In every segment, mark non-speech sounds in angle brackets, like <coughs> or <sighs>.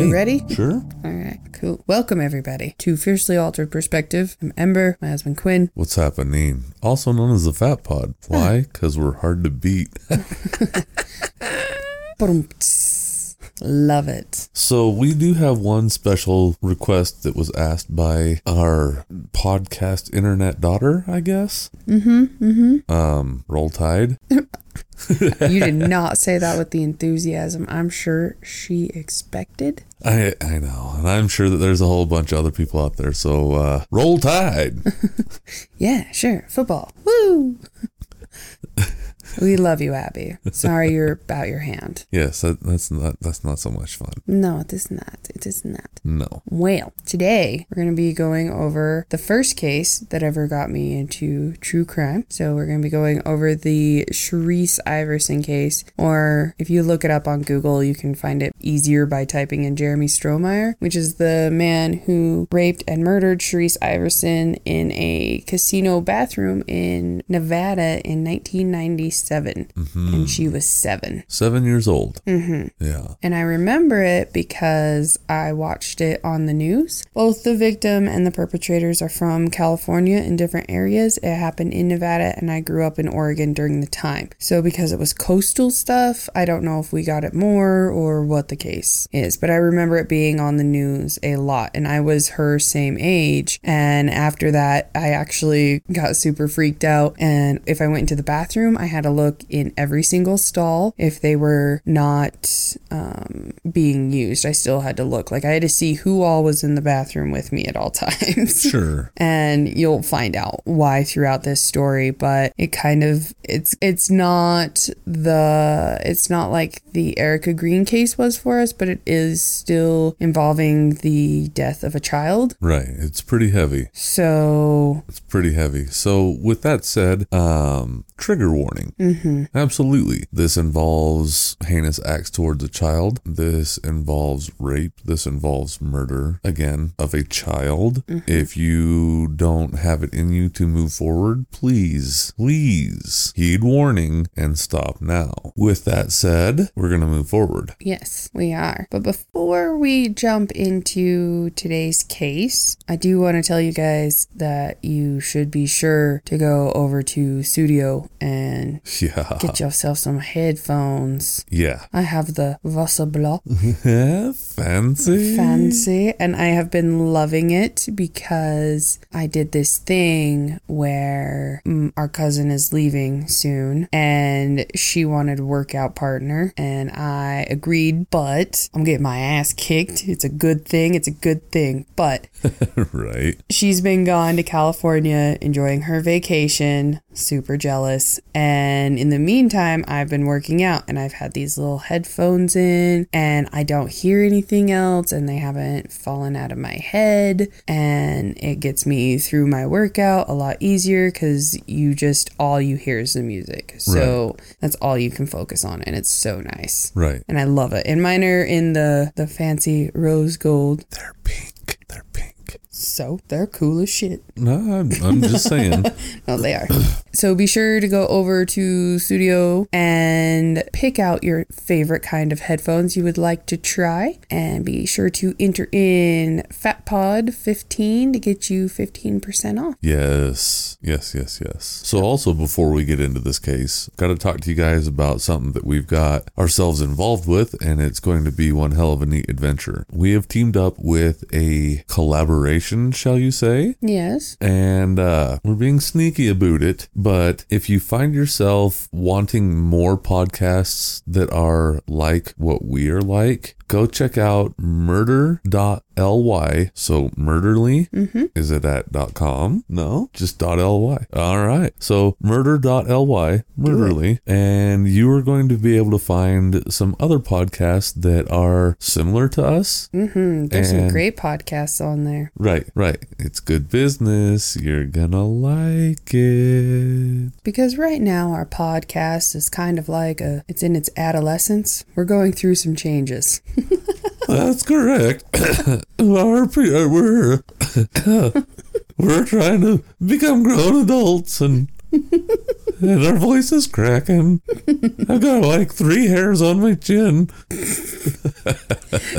Hey, You ready? Sure. All right, cool. Welcome, everybody, to Fiercely Altered Perspective. I'm Ember, my husband Quinn. What's happening? Also known as the Fat Pod. Why? Because we're hard to beat. <laughs> Love it. so we do have one special request that was asked by our podcast internet daughter, I guess. Mm-hmm. Mm-hmm. Um, Roll Tide. <laughs> You did <laughs> not say that with the enthusiasm I'm sure she expected. I I know, and I'm sure that there's a whole bunch of other people out there. So uh, roll tide. <laughs> Yeah, sure. Football. Woo! We love you, Abby. Sorry <laughs> you're about your hand. yes, that, that's not that's not so much fun. No, it is not. It is not. No. Well, today we're going to be going over the first case that ever got me into true crime. So we're going to be going over the Sherrice Iverson case, or if you look it up on Google, you can find it easier by typing in Jeremy Strohmeyer, which is the man who raped and murdered Sherrice Iverson in a casino bathroom in Nevada in 1997, and she was seven. Seven years old. Mm-hmm. Yeah. And I remember it because I watched it on the news. Both the victim and the perpetrators are from California in different areas. It happened in Nevada, and I grew up in Oregon during the time. So, because it was coastal stuff, I don't know if we got it more or what the case is, but I remember it being on the news a lot. And I was her same age. And after that, I actually got super freaked out. And if I went into the bathroom, I had to look in every single stall if they were not um, being used. I still had to look. Like I had to see who all was in the bathroom with me at all <laughs> times. Sure. and you'll find out why throughout this story but it kind of it's it's not the it's not like the Erica Green case was for us but it is still involving the death of a child Right. It's pretty heavy. so It's pretty heavy. So, with that said, um, trigger warning. Mm-hmm. Absolutely. This involves heinous acts towards a child. This involves rape. This involves murder, again, of a child. If you don't have it in you to move forward, please, please heed warning and stop now. With that said, we're going to move forward. Yes, we are. But before we jump into today's case, I do want to tell you guys that you should be sure to go over to Studio and Yeah. get yourself some headphones. Yeah. I have the Wasserblock Yeah. <laughs> Fancy. fancy and I have been loving it because I did this thing where mm, our cousin is leaving soon and she wanted a workout partner and I agreed, but I'm getting my ass kicked. It's a good thing. It's a good thing. But <laughs> right. she's been gone to California enjoying her vacation, super jealous. And in the meantime, I've been working out and I've had these little headphones in and I don't hear anything else and they haven't fallen out of my head. And it gets me through my workout a lot easier because you just, all you hear is the music. So that's all you can focus on and it's so nice. Right. And I love it. And mine are in the, the fancy rose gold. They're pink. They're pink. So they're cool as shit. No, I'm, I'm just saying. <laughs> No, they are. so be sure to go over to Studio and pick out your favorite kind of headphones you would like to try. And be sure to enter in FatPod15 to get you 15% off. Yes, yes, yes, yes. So, also before we get into this case, got to talk to you guys about something that we've got ourselves involved with, and it's going to be one hell of a neat adventure. We have teamed up with a collaboration, shall you say? Yes. and uh, we're being sneaky about it. But if you find yourself wanting more podcasts that are like what we are like, go check out murder.ly. So murderly, is it at .com? No, just .ly. All right. So murder.ly, murderly, and you are going to be able to find some other podcasts that are similar to us. Mm-hmm. There's some And- great podcasts on there. Right, right. It's good business. You're gonna like it. Because right now our podcast is kind of like a it's in its adolescence. We're going through some changes. <laughs> That's correct. <coughs> Our pre- uh, we're <coughs> we're trying to become grown adults, and and our voice is cracking. I've got like three hairs on my chin.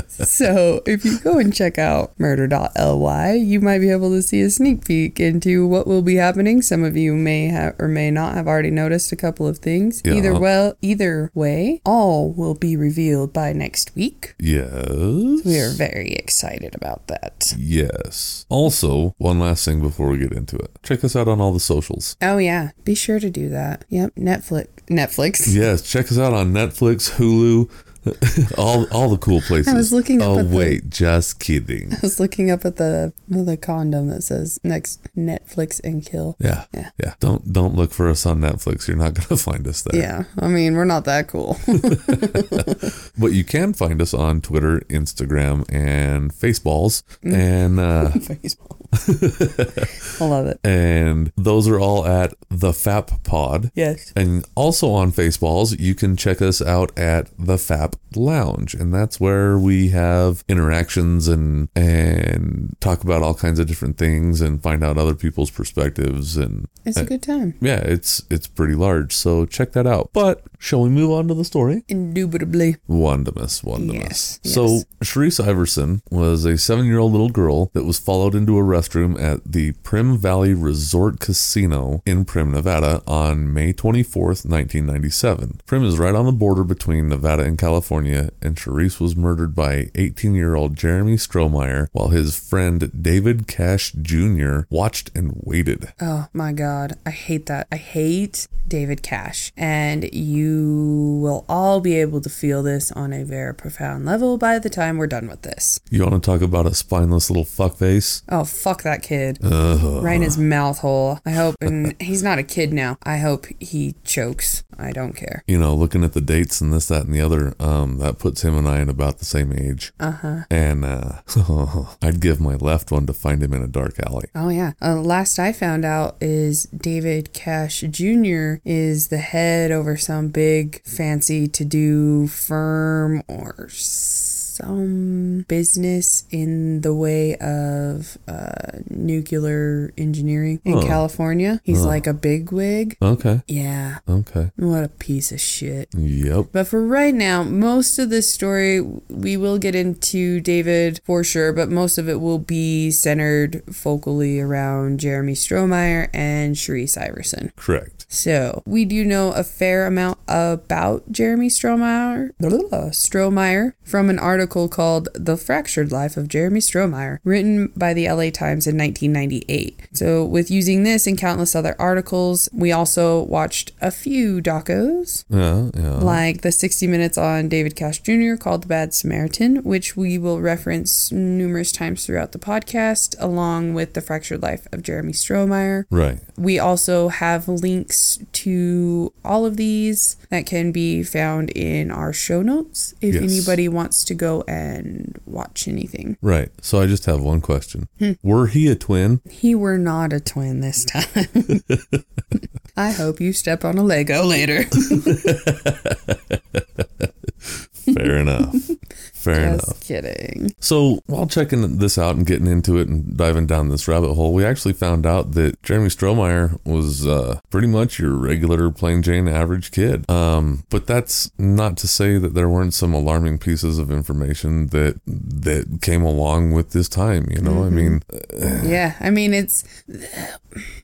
so if you go and check out murder.ly, you might be able to see a sneak peek into what will be happening. Some of you may have or may not have already noticed a couple of things. Yeah. Either well, either way, all will be revealed by next week. Yes. We are very excited about that. Yes. Also, one last thing before we get into it. Check us out on all the socials. Oh yeah, be sure to do that. Yep, Netflix. Netflix. <laughs> Yes, check us out on Netflix, Hulu, <laughs> all all the cool places. I was looking up Oh at the- wait, just kidding. <laughs> I was looking up at the the condom that says next Netflix and kill. Yeah. Yeah. Yeah. Don't don't look for us on Netflix. You're not gonna find us there. Yeah, I mean we're not that cool. But you can find us on Twitter, Instagram, and Faceballs. Mm. And uh Baseball. I love it. and those are all at the FAP Pod. Yes. And also on Faceballs, you can check us out at the FAP Lounge, and that's where we have interactions and and talk about all kinds of different things and find out other people's perspectives and It's a good time. yeah, it's it's pretty large. So check that out. But shall we move on to the story? Indubitably. Wonderous, wonderous. Yes, So yes. Sherrice Iverson was a seven-year-old little girl that was followed into a restroom at the Primm Valley Resort Casino in Primm, Nevada on May 24th, 1997. Primm is right on the border between Nevada and California, and Sherrice was murdered by 18-year-old Jeremy Strohmeyer while his friend David Cash Jr. watched and waited. Oh my god, I hate that. I hate David Cash. And you will all be able to feel this on a very profound level by the time we're done with this. You want to talk about a spineless little fuckface? Oh, fuck that kid. Ugh. Right in his mouth hole. I hope, and <laughs> he's not a kid now. I hope he chokes. I don't care. you know, looking at the dates and this, that, and the other, um, that puts him and I in about the same age. Uh huh. And uh, <laughs> I'd give my left one to find him in a dark alley. Oh yeah. Uh, last I found out is David Cash Jr. is the head over some big fancy to do firm or some business in the way of uh, nuclear engineering in Huh. California. He's like a big wig. Okay. Yeah. Okay. What a piece of shit. Yep. But for right now, most of this story, we will get into David for sure, but most of it will be centered focally around Jeremy Strohmeyer and Sherrice Iverson. Correct. So we do know a fair amount about Jeremy Strohmeyer, Strohmeyer from an article called "The Fractured Life of Jeremy Strohmeyer," written by the LA Times in 1998. So with using this and countless other articles, we also watched a few docos Yeah. Yeah. like the 60 minutes on David Cash Jr. called The Bad Samaritan, which we will reference numerous times throughout the podcast, along with The Fractured Life of Jeremy Strohmeyer. right. We also have links to all of these that can be found in our show notes if Yes. anybody wants to go and watch anything. Right. So I just have one question. Hmm. Were he a twin? He were not a twin this time. <laughs> I hope you step on a Lego later. <laughs> <laughs> Fair enough. Fair enough. Just kidding. So while checking this out and getting into it and diving down this rabbit hole, we actually found out that Jeremy Strohmeyer was uh, pretty much your regular plain Jane average kid. Um, but that's not to say that there weren't some alarming pieces of information that that came along with this time. You know, I mean, <sighs> Yeah, I mean it's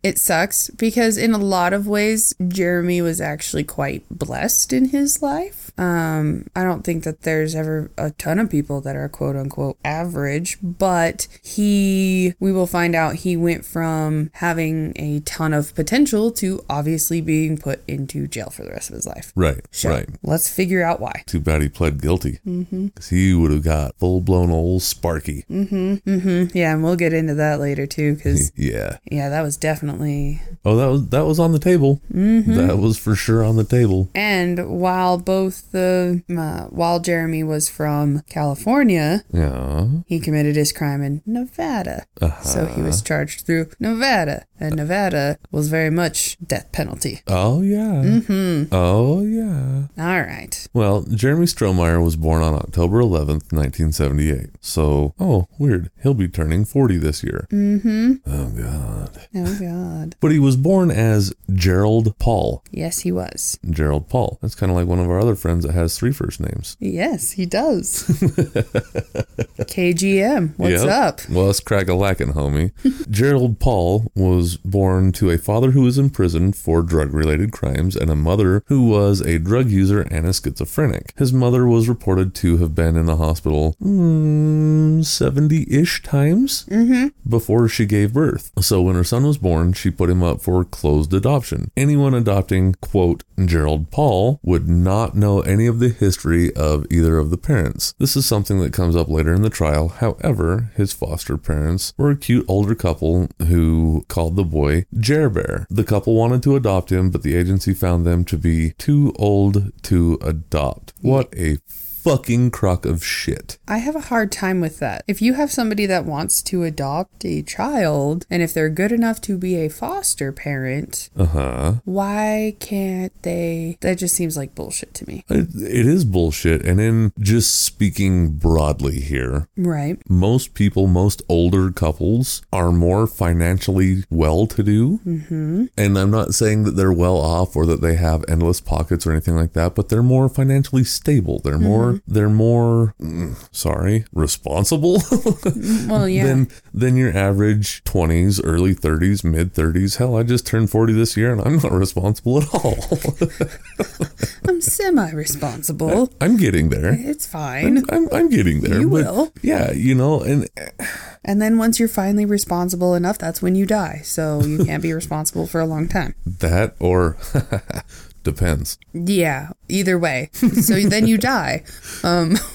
it sucks because in a lot of ways Jeremy was actually quite blessed in his life. Um I don't think that there's ever a ton of people that are quote unquote average, but he we will find out he went from having a ton of potential to obviously being put into jail for the rest of his life. right, So right. let's figure out why. Too bad he pled guilty Mm-hmm. because he would have got full blown old Sparky. Mm-hmm. Mm-hmm. Yeah, and we'll get into that later too cuz <laughs> Yeah. yeah, that was definitely Oh, that was that was on the table. Mm-hmm. That was for sure on the table. And while both the uh, while Jeremy was from California, Yeah. he committed his crime in Nevada. So he was charged through Nevada, and Nevada was very much death penalty. Oh yeah. Mm-hmm. Oh yeah. All right. Well, Jeremy Strohmeyer was born on October 11th, 1978. So, oh, weird. He'll be turning 40 this year. Mm-hmm. Oh god. Oh God. But he was born as Gerald Paul. Yes, he was. Gerald Paul. That's kind of like one of our other friends that has three first names. Yes, he does. <laughs> KGM, what's Yep. up? Well, it's crack a lacking, homie. <laughs> Gerald Paul was born to a father who was in prison for drug related crimes and a mother who was a drug user and a schizophrenic. His mother was reported to have been in the hospital mm, 70 ish times mm-hmm. before she gave birth. So when her son was born, she put him up for closed adoption. Anyone adopting, quote, Gerald Paul would not know any of the history of either of the parents. This is something that comes up later in the trial. However, his foster parents were a cute older couple who called the boy Jer Bear. The couple wanted to adopt him, but the agency found them to be too old to adopt. What a fucking crock of shit. I have a hard time with that. If you have somebody that wants to adopt a child, and if they're good enough to be a foster parent, Uh huh. why can't they? That just seems like bullshit to me. It, it is bullshit. And in just speaking broadly here, Right. most people, most older couples are more financially well to do. Mm-hmm. And I'm not saying that they're well off or that they have endless pockets or anything like that, but they're more financially stable. They're more, they're more, mm, sorry, responsible <laughs> Well, yeah. than, than your average 20s, early 30s, mid 30s. Hell, I just turned 40 this year and I'm not responsible at all. <laughs> I'm semi responsible. I'm getting there. It's fine. I'm, I'm getting there. You will. Yeah, you know, and And then once you're finally responsible enough, that's when you die. So you can't be <laughs> responsible for a long time. that or depends. Yeah, either way. So <laughs> then you die. Um, <laughs>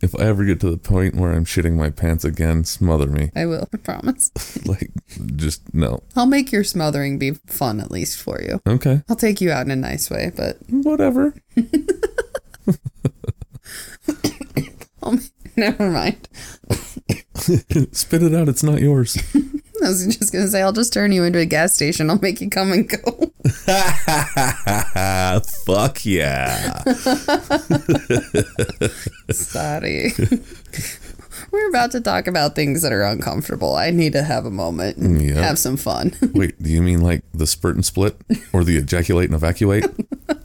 If I ever get to the point where I'm shitting my pants again, smother me. I will, I promise. <laughs> Like, just no. I'll make your smothering be fun at least for you. Okay, I'll take you out in a nice way, but whatever. Never mind. Spit it out. It's not yours. <laughs> I was just gonna say I'll just turn you into a gas station. I'll make you come and go. <laughs> Fuck yeah. Sorry. <laughs> We're about to talk about things that are uncomfortable. I need to have a moment and Yeah. have some fun. Wait, do you mean like the spurt and split? Or the ejaculate and evacuate?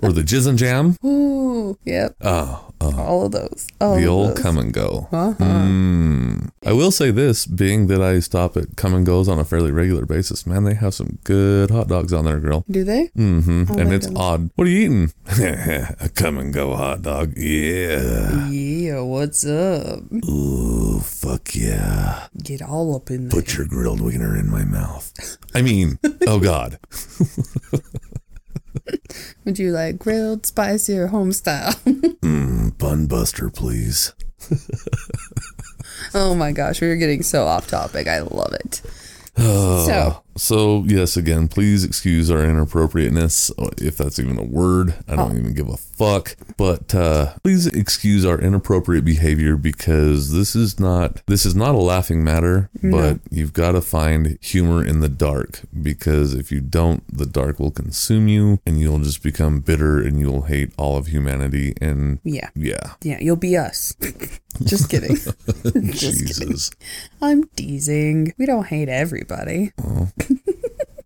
Or the jizz and jam? Ooh, yep. Oh, oh. All of those. All The of old those. come and go. Uh-huh. Mm. I will say this, being that I stop at come and goes on a fairly regular basis, man, they have some good hot dogs on their grill. Do they? Mm-hmm. Oh and it's goodness. odd. What are you eating? <laughs> a come and go hot dog. Yeah. Yeah, what's up? Ooh, fuck yeah. Get all up in there. Put your grilled wiener in my mouth. I mean, oh God. <laughs> <laughs> Would you like grilled, spicy, or home style? <laughs> Mm, bun buster, please. <laughs> oh my gosh, we are getting so off topic. I love it. Oh, <sighs> So- so yes, again, please excuse our inappropriateness, uh, if that's even a word. I don't even give a fuck. But uh, please excuse our inappropriate behavior because this is not this is not a laughing matter. But you've got to find humor in the dark because if you don't, the dark will consume you, and you'll just become bitter, and you'll hate all of humanity. And Yeah. yeah, Yeah, you'll be us. <laughs> Just kidding. <laughs> Just kidding. I'm teasing. We don't hate everybody. Mm. <laughs>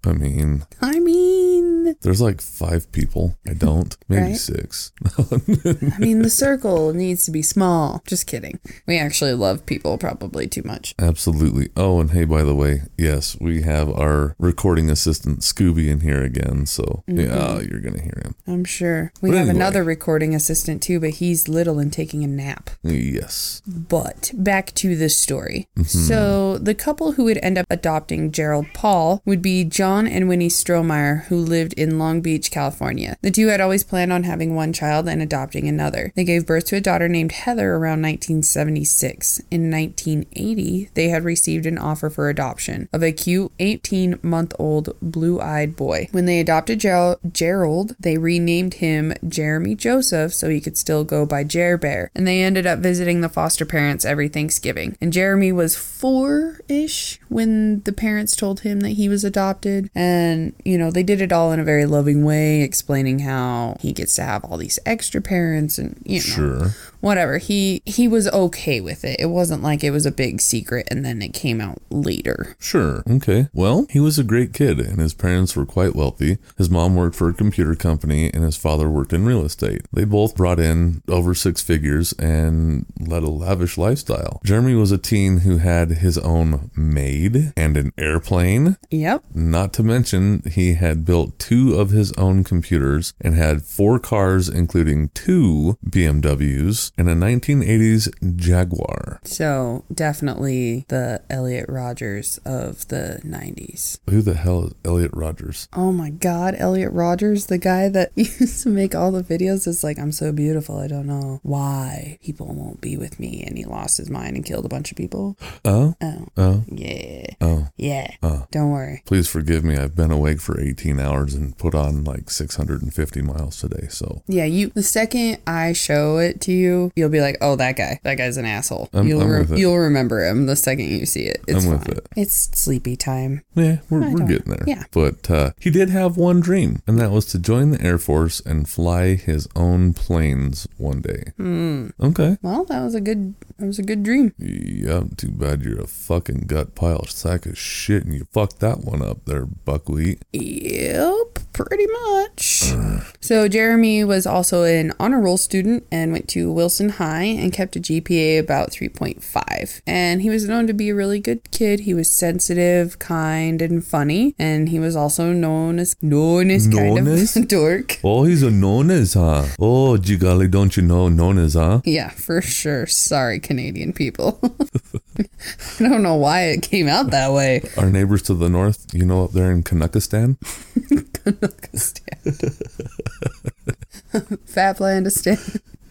I mean, I mean, there's like five people. I don't, <laughs> maybe Right. six. I mean, the circle needs to be small. Just kidding. We actually love people probably too much. Absolutely. Oh, and hey, by the way, yes, we have our recording assistant Scooby in here again. So mm-hmm. yeah, you're gonna hear him. I'm sure. We But have anyway. another recording assistant too, but he's little and taking a nap. Yes. But back to the story. Mm-hmm. So, the couple who would end up adopting Gerald Paul would be John and Winnie Strohmeyer, who lived in Long Beach, California. The two had always planned on having one child and adopting another. They gave birth to a daughter named Heather around 1976. In 1980, they had received an offer for adoption of a cute 18 month old blue eyed boy. When they adopted Ger- Gerald, they renamed him Jeremy Joseph so he could still go by Jer Bear. And they ended up visiting the foster parents every Thanksgiving. And Jeremy was four ish when the parents told him that he was adopted. Kid. And, you know, they did it all in a very loving way, explaining how he gets to have all these extra parents and, you know, Sure. Whatever. He he was okay with it. It wasn't like it was a big secret and then it came out later. Sure. Okay. Well, he was a great kid, and his parents were quite wealthy. His mom worked for a computer company, and his father worked in real estate. They both brought in over six figures and led a lavish lifestyle. Jeremy was a teen who had his own maid and an airplane. Yep. Not to mention, he had built two of his own computers and had four cars, including two BMWs and a 1980s Jaguar. So definitely the Elliot Rogers of the 90s. Who the hell is Elliot Rogers? Oh my God, Elliot Rogers, the guy that <laughs> used to make all the videos, is like, I'm so beautiful. I don't know why people won't be with me. And he lost his mind and killed a bunch of people. Uh? Oh, Oh, oh, yeah. oh. Yeah. Oh. Don't worry. Please forgive me. I've been awake for 18 hours and put on like 650 miles today. So Yeah, you. The second I show it to you, you'll be like, "Oh, that guy. That guy's an asshole." I'm- you'll I'm re- you'll remember him the second you see it. It's I'm with fine. it. It's sleepy time. yeah, we're, we're getting there. yeah. But uh, he did have one dream, and that was to join the Air Force and fly his own planes one day. Hmm. Okay. Well, that was a good. That was a good dream. Yeah, too bad you're a fucking gut pile sack of shit and you fucked that one up there, buckwheat. Yep, pretty much. so Jeremy was also an honor roll student and went to Wilson High and kept a GPA about 3.5. And he was known to be a really good kid. He was sensitive, kind, and funny. And he was also known as known as kind Known of as? a <laughs> dork. Oh, he's a known as, huh? Oh, gee golly, don't you know known as, huh? Yeah, for sure. Sorry, Canadian people. <laughs> I don't know why it came out that way. Our neighbors to the north, you know, up there in <laughs> Kanukistan. Faplandistan.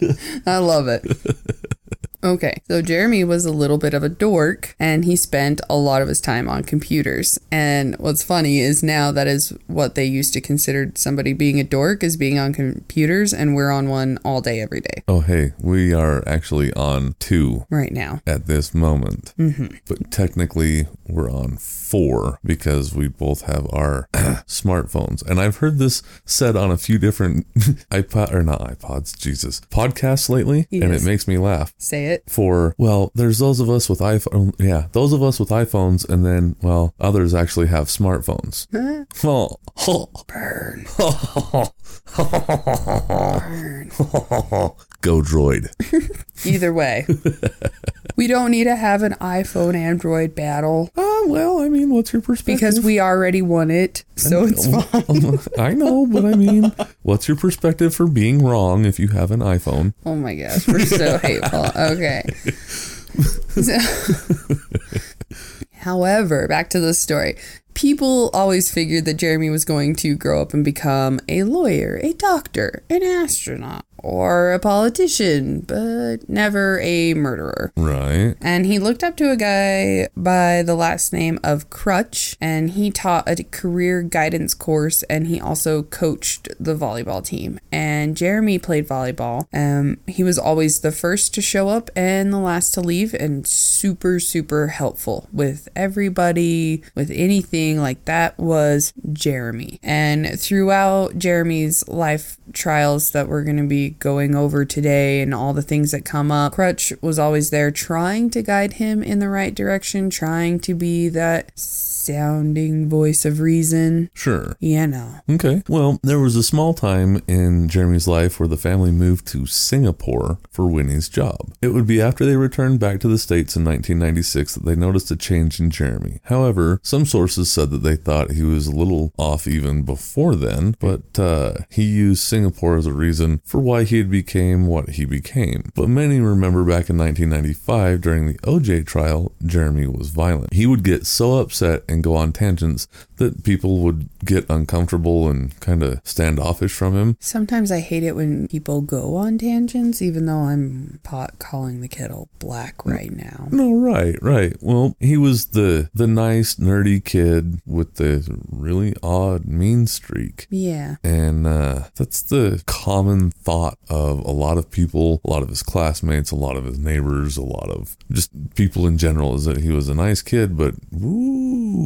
<laughs> I love it. <laughs> Okay, so Jeremy was a little bit of a dork and he spent a lot of his time on computers. And what's funny is now that is what they used to consider somebody being a dork is being on computers, and we're on one all day, every day Oh, hey, we are actually on two right now. at this moment. Mm-hmm. But technically, we're on four because we both have our <clears throat> smartphones. And I've heard this said on a few different <laughs> iPod or not iPods, Jesus, podcasts lately, and it makes me laugh. Say it. For well, there's those of us with iPhone, yeah, those of us with iPhones, and then well, others actually have smartphones. oh, Burn. <laughs> <laughs> <laughs> go droid. <laughs> Either way, we don't need to have an iPhone Android battle Ah, well, I mean, what's your perspective? because we already won it. So it's fine. <laughs> I know, but I mean, what's your perspective for being wrong if you have an iPhone? Oh my gosh, we're so <laughs> hateful. Okay. So- However, back to the story. People always figured that Jeremy was going to grow up and become a lawyer, a doctor, an astronaut, or a politician, but never a murderer. Right. And he looked up to a guy by the last name of Crutch, and he taught a career guidance course, and he also coached the volleyball team. And Jeremy played volleyball. Um, he was always the first to show up and the last to leave, and super, super helpful with everybody, with anything like that was Jeremy. And throughout Jeremy's life trials that we're going to be going over today and all the things that come up, Crutch was always there trying to guide him in the right direction, trying to be that sounding voice of reason. Sure. You know. Okay. Well, there was a small time in Jeremy's life where the family moved to Singapore for Winnie's job. It would be after they returned back to the States in 1996 that they noticed a change in Jeremy. However, some sources said that they thought he was a little off even before then, but uh, he used Singapore as a reason for why he had became what he became. But many remember back in 1995 during the OJ trial, Jeremy was violent. He would get so upset and go on tangents that people would get uncomfortable and kind of standoffish from him. Sometimes I hate it when people go on tangents, even though I'm pot calling the kettle black right now. No, right, right. Well, he was the the nice nerdy kid with the really odd mean streak. Yeah. And uh, that's the common thought of a lot of people, a lot of his classmates, a lot of his neighbors, a lot of just people in general is that he was a nice kid, but ooh,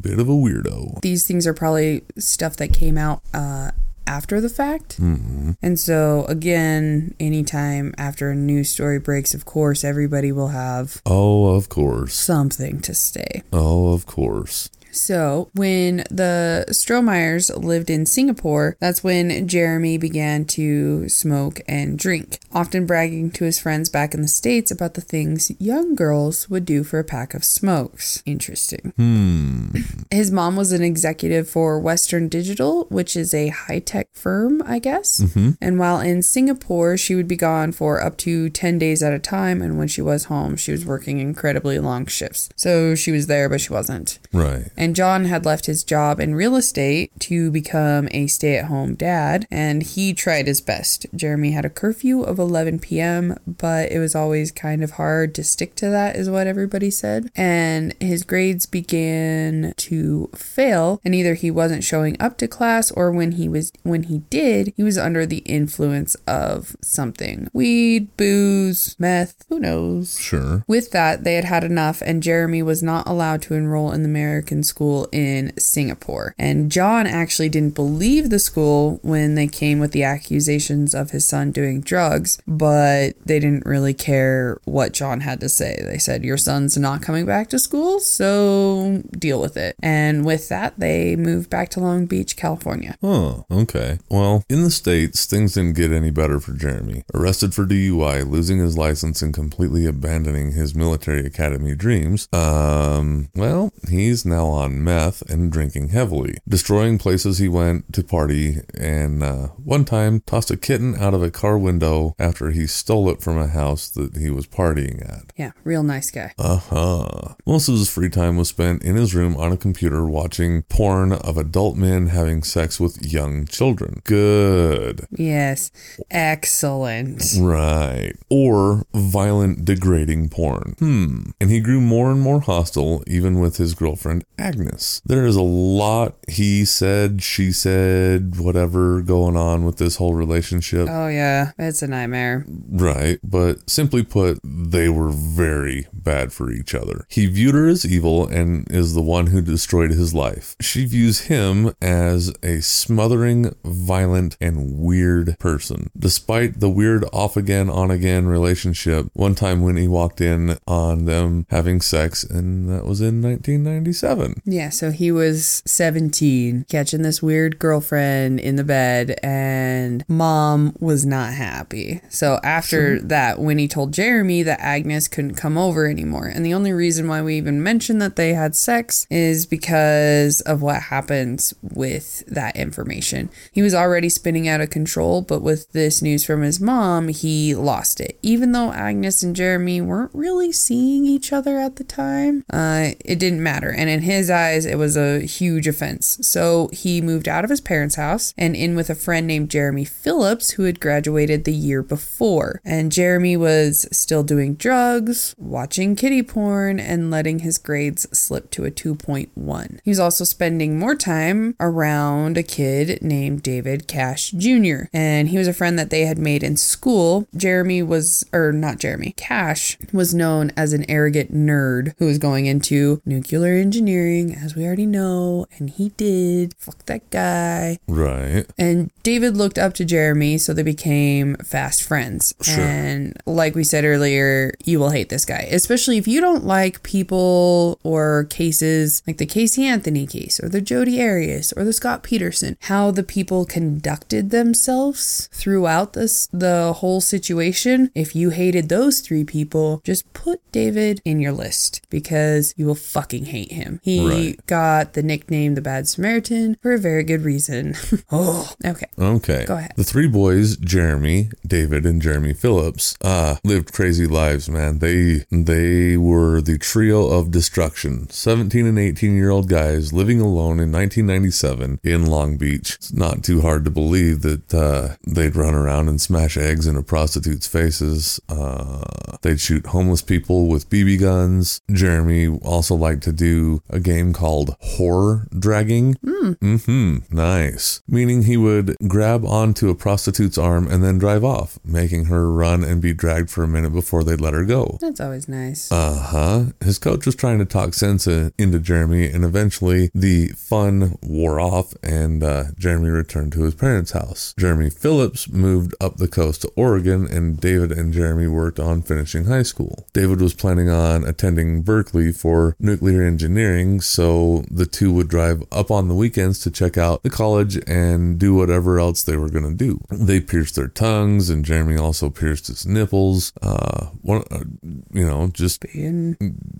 bit of a weirdo. These things are probably stuff that came out uh, after the fact. hmm And so, again, anytime after a news story breaks, of course, everybody will have Oh, of course. something to say. Oh, of course. So, when the Strohmeyers lived in Singapore, that's when Jeremy began to smoke and drink, often bragging to his friends back in the States about the things young girls would do for a pack of smokes. Interesting. Hmm. His mom was an executive for Western Digital, which is a high tech firm, I guess. Mhm. And while in Singapore, she would be gone for up to 10 days at a time. And when she was home, she was working incredibly long shifts. So she was there, but she wasn't. Right. And John had left his job in real estate to become a stay at home dad, and he tried his best. Jeremy had a curfew of 11 p.m., but it was always kind of hard to stick to that, is what everybody said. And his grades began to fail, and either he wasn't showing up to class or when he was when he did, he was under the influence of something. Weed, booze, meth, who knows. Sure. With that, they had had enough, and Jeremy was not allowed to enroll in the American school in Singapore. And John actually didn't believe the school when they came with the accusations of his son doing drugs, but they didn't really care what John had to say. They said, Your son's not coming back to school, so deal with it. And with that, they moved back to Long Beach, California. Oh, okay. Well, in the States, things didn't get any better for Jeremy. Arrested for DUI, losing his license, and completely abandoning his military academy dreams. Um, well, he's now on meth and drinking heavily, destroying places he went to party, and uh, one time tossed a kitten out of a car window after he stole it from a house that he was partying at. Yeah, real nice guy. Uh huh. Most of his free time was spent in his room on a computer watching porn of adult men having sex with young children. Good. Yes, excellent. Right. Or violent, degrading porn. Hmm. And he grew more and more hostile, even with his girlfriend, Agnes. There is a lot he said, she said, whatever going on with this whole relationship. Oh, yeah, it's a nightmare. Right, but simply put, they were very bad for each other. He viewed her as evil and is the one who destroyed his life. She views him as a smothering, violent, and weird person. Despite the weird off again, on again relationship, one time when he walked in on them having sex, and that was in 1997. Yeah, so he was 17, catching this weird girlfriend in the bed, and mom was not happy. So after that, Winnie told Jeremy that Agnes couldn't come over anymore. And the only reason why we even mentioned that they had sex is because of what happens with that information. He was already spinning out of control, but with this news from his mom, he lost it. Even though Agnes and Jeremy weren't really seeing each other at the time, uh, it didn't matter. And in his eyes, it was a huge offense. So he moved out of his parents' house and in with a friend named Jeremy Phillips, who had graduated the year before. And Jeremy was still doing drugs, watching kitty porn, and letting his grades slip to a 2.1. He was also spending more time around a kid named David Cash Jr., and he was a friend that they had made in school. Jeremy was, or not Jeremy, Cash was known as an arrogant nerd who was going into nuclear engineering, as we already know, and he did. Fuck that guy. Right. And David looked up to Jeremy, so they became fast friends. Sure. And like we said earlier, you will hate this guy, especially if you don't like people or cases like the Casey Anthony case or the Jodi Arias or the Scott Peterson, how the people conducted themselves throughout this the whole situation. If you hated those three people, just put David in your list because you will fucking hate him. He Right. got the nickname the Bad Samaritan for a very good reason. <laughs> oh, okay. Okay. Go ahead. The three boys, Jeremy, David, and Jeremy Phillips, uh, lived crazy lives, man. They they were the trio of destruction. 17 and 18 year old guys living alone in 1997 in Long Beach. It's not too hard to believe that uh, they'd run around and smash eggs into prostitutes' faces. Uh, they'd shoot homeless people with BB guns. Jeremy also liked to do, again, game called Horror Dragging. Mm. hmm Nice. Meaning he would grab onto a prostitute's arm and then drive off, making her run and be dragged for a minute before they'd let her go. That's always nice. Uh huh. His coach was trying to talk sense into Jeremy, and eventually the fun wore off, and uh, Jeremy returned to his parents' house. Jeremy Phillips moved up the coast to Oregon, and David and Jeremy worked on finishing high school. David was planning on attending Berkeley for nuclear engineering, so the two would drive up on the weekends to check out the college and do whatever else they were going to do. They pierced their tongues, and Jeremy also pierced his nipples. Uh, one, uh, you know, just Being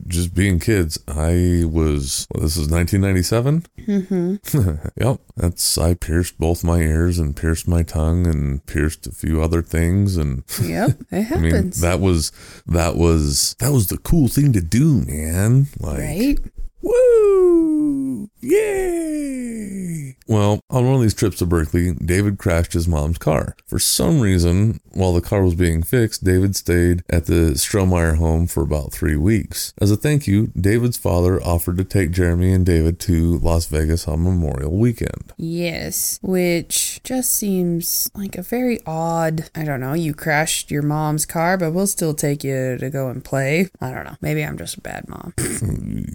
just being kids. I was, well, this is 1997. Mm-hmm. <laughs> yep. That's, I pierced both my ears and pierced my tongue and pierced a few other things. And <laughs> Yep, it happens. I mean, that was, that was, that was the cool thing to do, man. Like, right? Woo! Yay! Well, on one of these trips to Berkeley, David crashed his mom's car. For some reason, while the car was being fixed, David stayed at the Strohmeyer home for about three weeks. As a thank you, David's father offered to take Jeremy and David to Las Vegas on Memorial Weekend. Yes, which just seems like a very odd. I don't know. You crashed your mom's car, but we'll still take you to go and play. I don't know. Maybe I'm just a bad mom. <laughs>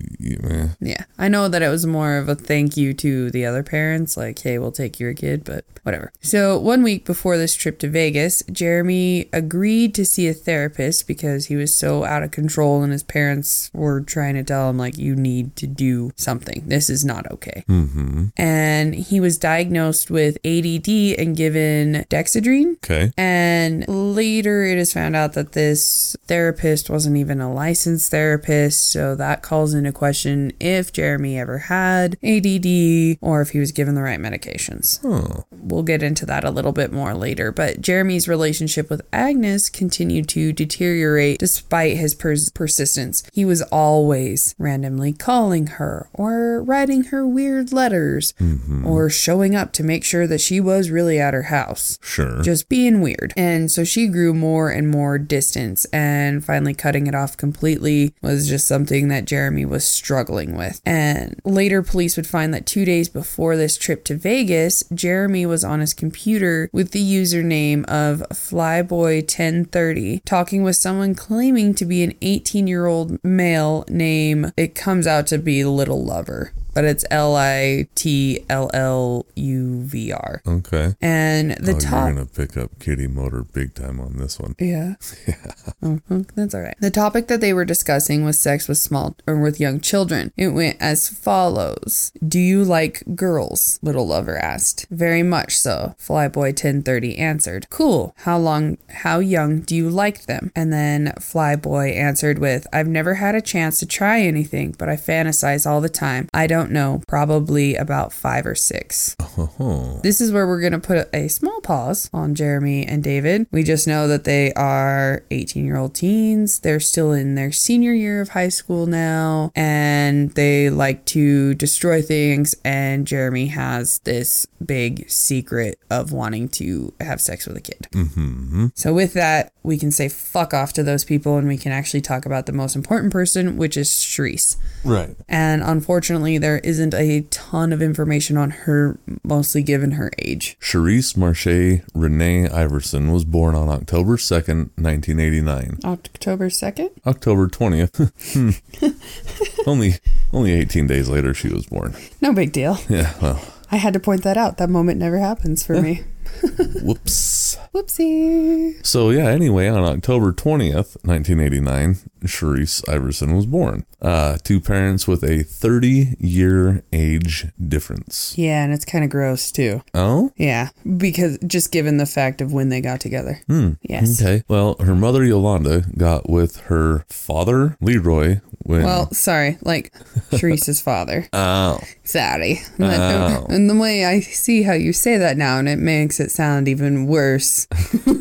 Yeah. yeah, I know that it was more of a thank you to the other parents, like, hey, we'll take your kid, but whatever. So, one week before this trip to Vegas, Jeremy agreed to see a therapist because he was so out of control and his parents were trying to tell him, like, you need to do something. This is not okay. Mm-hmm. And he was diagnosed with ADD and given Dexedrine. Okay. And later it is found out that this therapist wasn't even a licensed therapist. So that calls into question if Jeremy ever had ADD or if he was given the right medications. Huh. We'll get into that a little bit more later. But Jeremy's relationship with Agnes continued to deteriorate despite his pers- persistence. He was always randomly calling her or writing her weird letters mm-hmm. or showing up to make sure that she was really at her house Sure. just being weird. And so she grew more and more distance, and finally cutting it off completely was just something that Jeremy was struggling with. And later, police would find that two days before this trip to Vegas, Jeremy was on his computer with the username of Flyboy1030, talking with someone claiming to be an 18 year old male name. It comes out to be Little Lover. But it's L I T L L U V R. okay. And the oh, top. you're going to pick up Kitty Motor big time on this one. Yeah. <laughs> Mhm, that's all right. The topic that they were discussing was sex with small or with young children. It went as follows Do you like girls? Little Lover asked. Very much so. Flyboy 1030 answered. Cool. How long, how young do you like them? And then Flyboy answered with, I've never had a chance to try anything, but I fantasize all the time. I don't know. Probably about five or six. Oh. This is where we're going to put a small pause on Jeremy and David. We just know that they are 18 year old teens. They're still in their senior year of high school now, and they like to destroy things. And Jeremy has this big secret of wanting to have sex with a kid. Mm-hmm. So, with that, we can say fuck off to those people and we can actually talk about the most important person, which is Shreese. Right. And unfortunately, there isn't a ton of information on her, mostly given her age. Sherrice Marche Renee Iverson was born on October 2nd, 1989. October 2nd? October 20th. Hmm. <laughs> <laughs> only only 18 days later she was born. No big deal. Yeah, well, I had to point that out. That moment never happens for <laughs> me. <laughs> whoops. Whoopsie. So yeah, anyway, on October 20th, 1989, Sherrice Iverson was born. Uh, two parents with a 30-year age difference. Yeah, and it's kind of gross too. Oh? Yeah, because just given the fact of when they got together. Hmm. Yes. Okay. Well, her mother Yolanda got with her father Leroy when Well, sorry, like <laughs> Sherrice's father. Oh. Sorry. Oh. <laughs> And the way I see how you say that now, and it makes it sound even worse.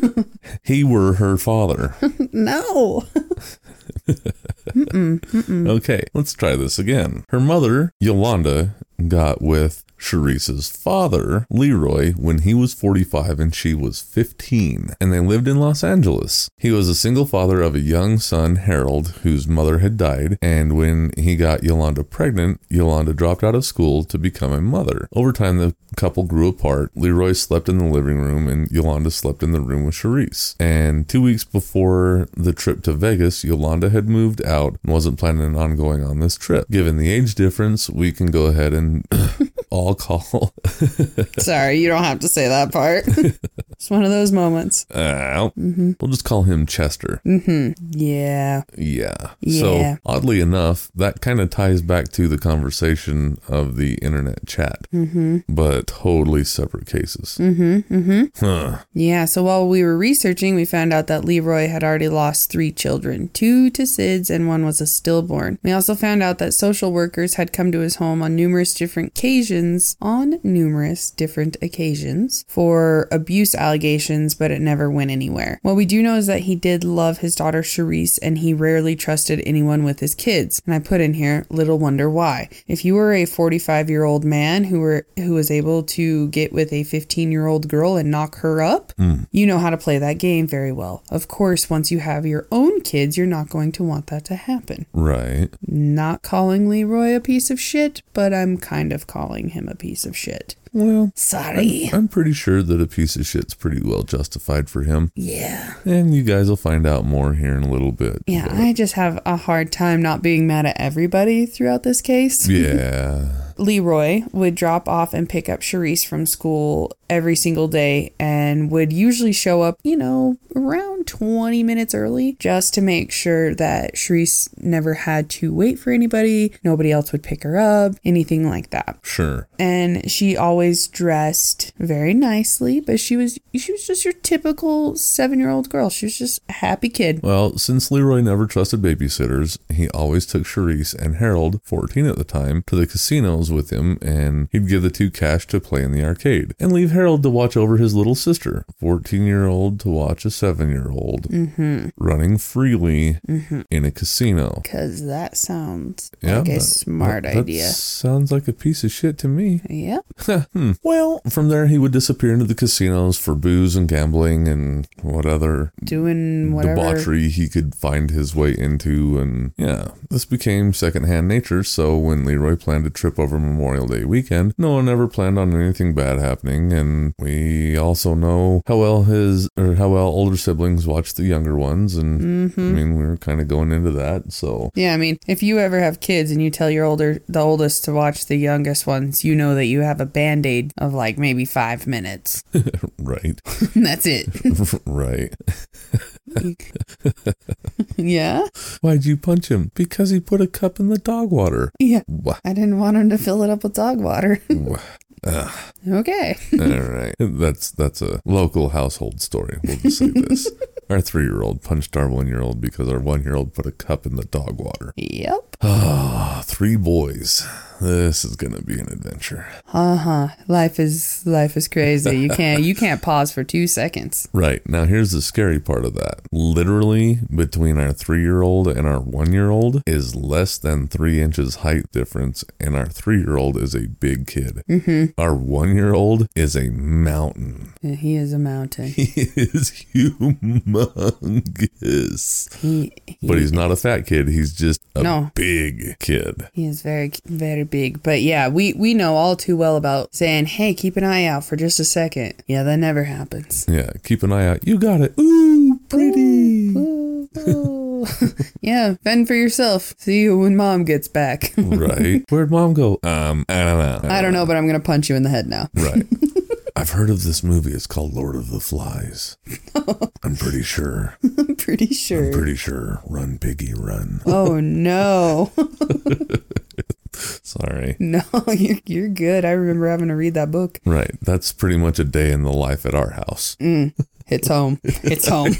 <laughs> he were her father. No. Okay, let's try this again. Her mother, Yolanda, got with Sherrice's father, Leroy, when he was 45 and she was 15, and they lived in Los Angeles. He was a single father of a young son, Harold, whose mother had died, and when he got Yolanda pregnant, Yolanda dropped out of school to become a mother. Over time, the couple grew apart. Leroy slept in the living room, and Yolanda slept in the room with Sherrice. And two weeks before the trip to Vegas, Yolanda had moved out and wasn't planning on going on this trip. Given the age difference, we can go ahead and <coughs> <coughs> all call. <laughs> Sorry, you don't have to say that part. <laughs> it's one of those moments. Uh, We'll just call him Chester. Yeah. Yeah. Yeah. So oddly enough, that kind of ties back to the conversation of the internet chat, mm-hmm. but totally separate cases. Mm-hmm. Mm-hmm. Huh. Yeah, so while we were researching, we found out that Leroy had already lost three children two to SIDS, and one was a stillborn. We also found out that social workers had come to his home on numerous different occasions, on numerous different occasions, for abuse allegations, but it never went anywhere. What we do know is that he did love his daughter Sherrice, and he rarely trusted anyone with his kids. And I put in here, little wonder why. If you were a 45 year old man who were who was able to get with a 15 year old girl and knock her up, hmm. you know how to play that game very well. Of course, once you have your own kids, you're not going to want that to happen. Right. Not calling Leroy a piece of shit, but I'm kind of calling him a piece of shit. Well, Sorry. I'm pretty sure that a piece of shit's pretty well justified for him. Yeah. And you guys will find out more here in a little bit. Yeah, I just have a hard time not being mad at everybody throughout this case. <laughs> Yeah. Leroy would drop off and pick up Sherrice from school every single day and would usually show up, you know, around 20 minutes early just to make sure that Sherrice never had to wait for anybody, nobody else would pick her up, anything like that. Sure. And she always dressed very nicely, but she was she was just your typical 7-year-old girl. She was just a happy kid. Well, since Leroy never trusted babysitters, he always took Sherrice and Harold, 14 at the time, to the casinos with him, and he'd give the two cash to play in the arcade, and leave Harold to watch over his little sister, 14 year old to watch a 7 year old, running freely in a casino. Cause that sounds Yeah, like a that- smart that- that idea. Sounds like a piece of shit to me. <laughs> Yep. <laughs> Hmm. Well, from there he would disappear into the casinos for booze and gambling and what other Doing whatever. debauchery he could find his way into. And yeah, this became secondhand nature. So when Leroy planned a trip over Memorial Day weekend, no one ever planned on anything bad happening. And we also know how well his or how well older siblings watch the younger ones. And mm-hmm. I mean, we are kind of going into that. So Yeah, I mean, if you ever have kids and you tell your older the oldest to watch the youngest ones, you know that you have a band-aid of like maybe five minutes. <laughs> right, <laughs> That's it. <laughs> right. <laughs> yeah? Why'd you punch him? Because he put a cup in the dog water. Yeah. Wha- I didn't want him to fill it up with dog water. <laughs> Ugh. okay. <laughs> All right. That's that's a local household story. We'll just say this. Our three year old punched our one year old because our one year old put a cup in the dog water. Yep. Ah, three boys. This is gonna be an adventure. Uh-huh. Life is life is crazy. You can't you can't <laughs> pause for 2 seconds. Right. Now here's the scary part of that. Literally between our three year old and our one year old is less than three inches height difference, and our three year old is a big kid. Mm-hmm. Our one year old is a mountain. Yeah, He is a mountain. He is humongous. He, he But he's not a fat kid. He's just a No. big kid. He is very, very big. But yeah, we, we know all too well about saying, hey, keep an eye out for just a second. Yeah, that never happens. Yeah, keep an eye out. You got it. Ooh, pretty. Ooh, ooh. <laughs> yeah, fend for yourself. See you when mom gets back. <laughs> right. Where'd mom go? Um, I don't know. I don't know, but I'm going to punch you in the head now. Right. <laughs> I've heard of this movie. It's called Lord of the Flies. <laughs> I'm pretty sure. I'm pretty sure. I'm Pretty sure. Run, piggy, run. oh, no. <laughs> Sorry. no, <laughs> you're, you're good. I remember having to read that book. Right. That's pretty much a day in the life at our house. Mm. It's home. It's home.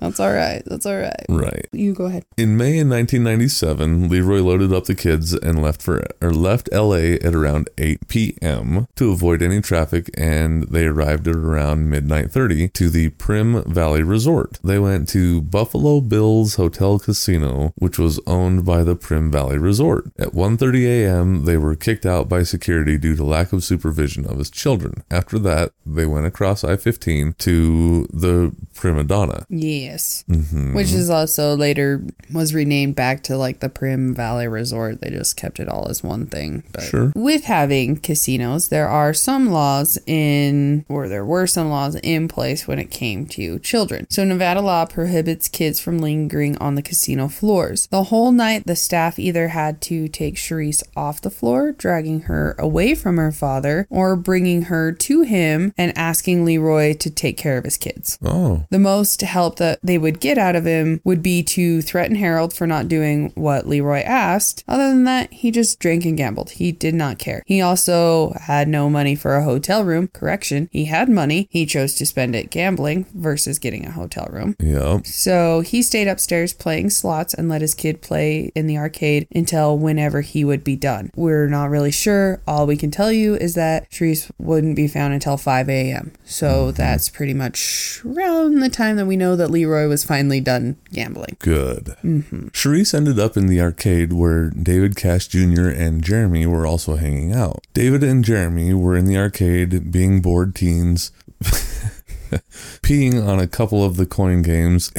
That's all right. That's all right. Right. You go ahead. In May in 1997, Leroy loaded up the kids and left for or left LA at around 8 p.m. to avoid any traffic, and they arrived at around midnight 30 to the Primm Valley Resort. They went to Buffalo Bills Hotel Casino, which was owned by the Primm Valley Resort. At 1:30 a.m., they were kicked out by security due to lack of supervision of his children. After that, they went across I-15 to the Prima Donna. Mm-hmm. Which is also later was renamed back to like the Primm Valley Resort. They just kept it all as one thing. But Sure. with having casinos, there are some laws in, or there were some laws in place when it came to children. So Nevada law prohibits kids from lingering on the casino floors. The whole night, the staff either had to take Sherrice off the floor, dragging her away from her father, or bringing her to him and asking Leroy to take care of his kids. Oh, The most help that they would get out of him would be to threaten Harold for not doing what Leroy asked. Other than that, he just drank and gambled. He did not care. He also had no money for a hotel room. Correction, he had money. He chose to spend it gambling versus getting a hotel room. yep. So he stayed upstairs playing slots and let his kid play in the arcade until whenever he would be done. We're not really sure. All we can tell you is that Sherrice wouldn't be found until 5 a.m. So mm-hmm. that's pretty much around the time that we know that Leroy was finally done gambling. Good. Mm-hmm. Sherrice ended up in the arcade where David Cash Jr. and Jeremy were also hanging out. David and Jeremy were in the arcade being bored teens. <laughs> peeing on a couple of the coin games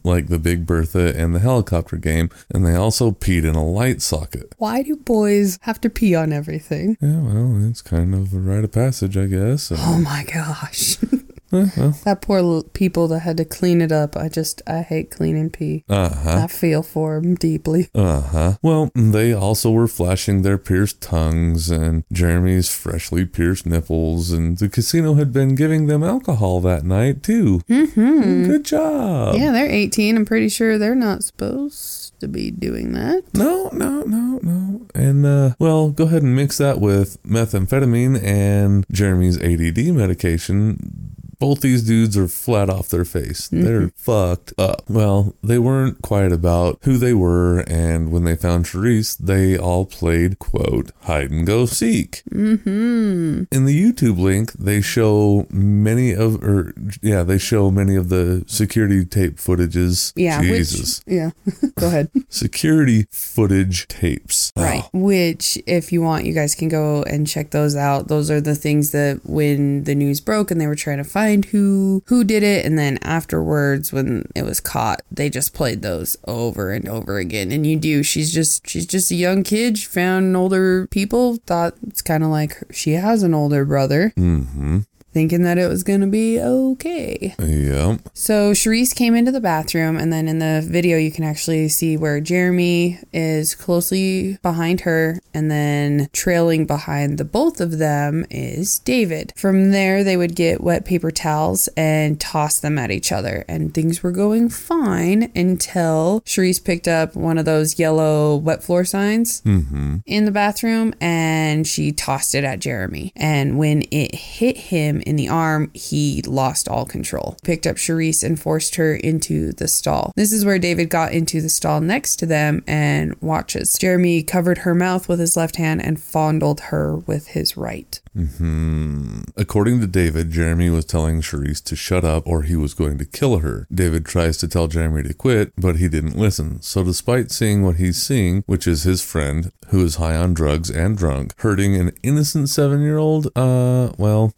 <laughs> like the Big Bertha and the helicopter game, and they also peed in a light socket. Why do boys have to pee on everything? Yeah, well, it's kind of a rite of passage, I guess. Oh my gosh. <laughs> eh, well, that poor l- people that had to clean it up. I just, I hate cleaning pee. uh-huh. I feel for them deeply. Uh huh. Well, they also were flashing their pierced tongues and Jeremy's freshly pierced nipples, and the casino had been giving them alcohol that night, too. Mm-hmm. Good job. Yeah, they're 18. I'm pretty sure they're not supposed to be doing that. No, no, no, no. And, uh, well, go ahead and mix that with methamphetamine and Jeremy's ADD medication. Both these dudes are flat off their face. They're fucked up. Well, they weren't quiet about who they were, and when they found Sherrice, they all played, quote, hide and go seek. Mm-hmm. In the YouTube link, they show many of, or, yeah, they show many of the security tape footages. Yeah, Jesus. which yeah. <laughs> Go ahead. <laughs> security footage tapes. Right. Which if you want you guys can go and check those out. Those are the things that when the news broke and they were trying to find who who did it and then afterwards when it was caught, they just played those over and over again. And you do she's just she's just a young kid, she found older people, thought it's kind of like she has an older brother. Mm-hmm. Thinking that it was gonna be okay. Yep. So Sherrice came into the bathroom, and then in the video, you can actually see where Jeremy is closely behind her, and then trailing behind the both of them is David. From there, they would get wet paper towels and toss them at each other, and things were going fine until Sherrice picked up one of those yellow wet floor signs Mm-hmm. in the bathroom and she tossed it at Jeremy. And when it hit him in the arm, he lost all control. Picked up Sherrice and forced her into the stall. This is where David got into the stall next to them and watches. Jeremy covered her mouth with his left hand and fondled her with his right. Hmm. According to David, Jeremy was telling Sherrice to shut up or he was going to kill her. David tries to tell Jeremy to quit, but he didn't listen. So, despite seeing what he's seeing, which is his friend, who is high on drugs and drunk, hurting an innocent seven year old, uh, well,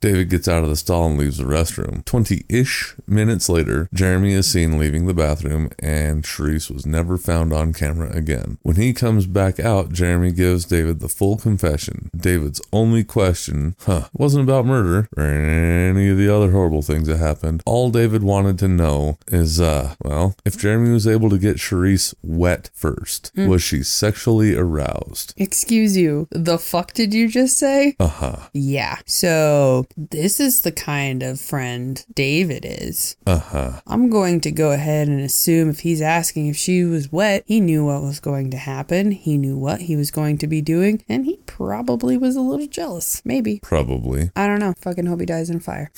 David gets out of the stall and leaves the restroom. 20 ish minutes later, Jeremy is seen leaving the bathroom and Sherrice was never found on camera again. When he comes back out, Jeremy gives David the full confession. David's only question, huh, It wasn't about murder or any of the other horrible things that happened. All David wanted to know is, uh, well, if Jeremy was able to get Sherrice wet first, was she sexually aroused? Excuse you, the fuck did you just say? Uh huh. Yeah. So, this is the kind of friend David is. Uh huh. I'm going to go ahead and assume if he's asking if she was wet, he knew what was going to happen. He knew what he was going to be doing, and he probably was a little jealous guess. Maybe. Probably. I don't know. Fucking hope he dies in a fire.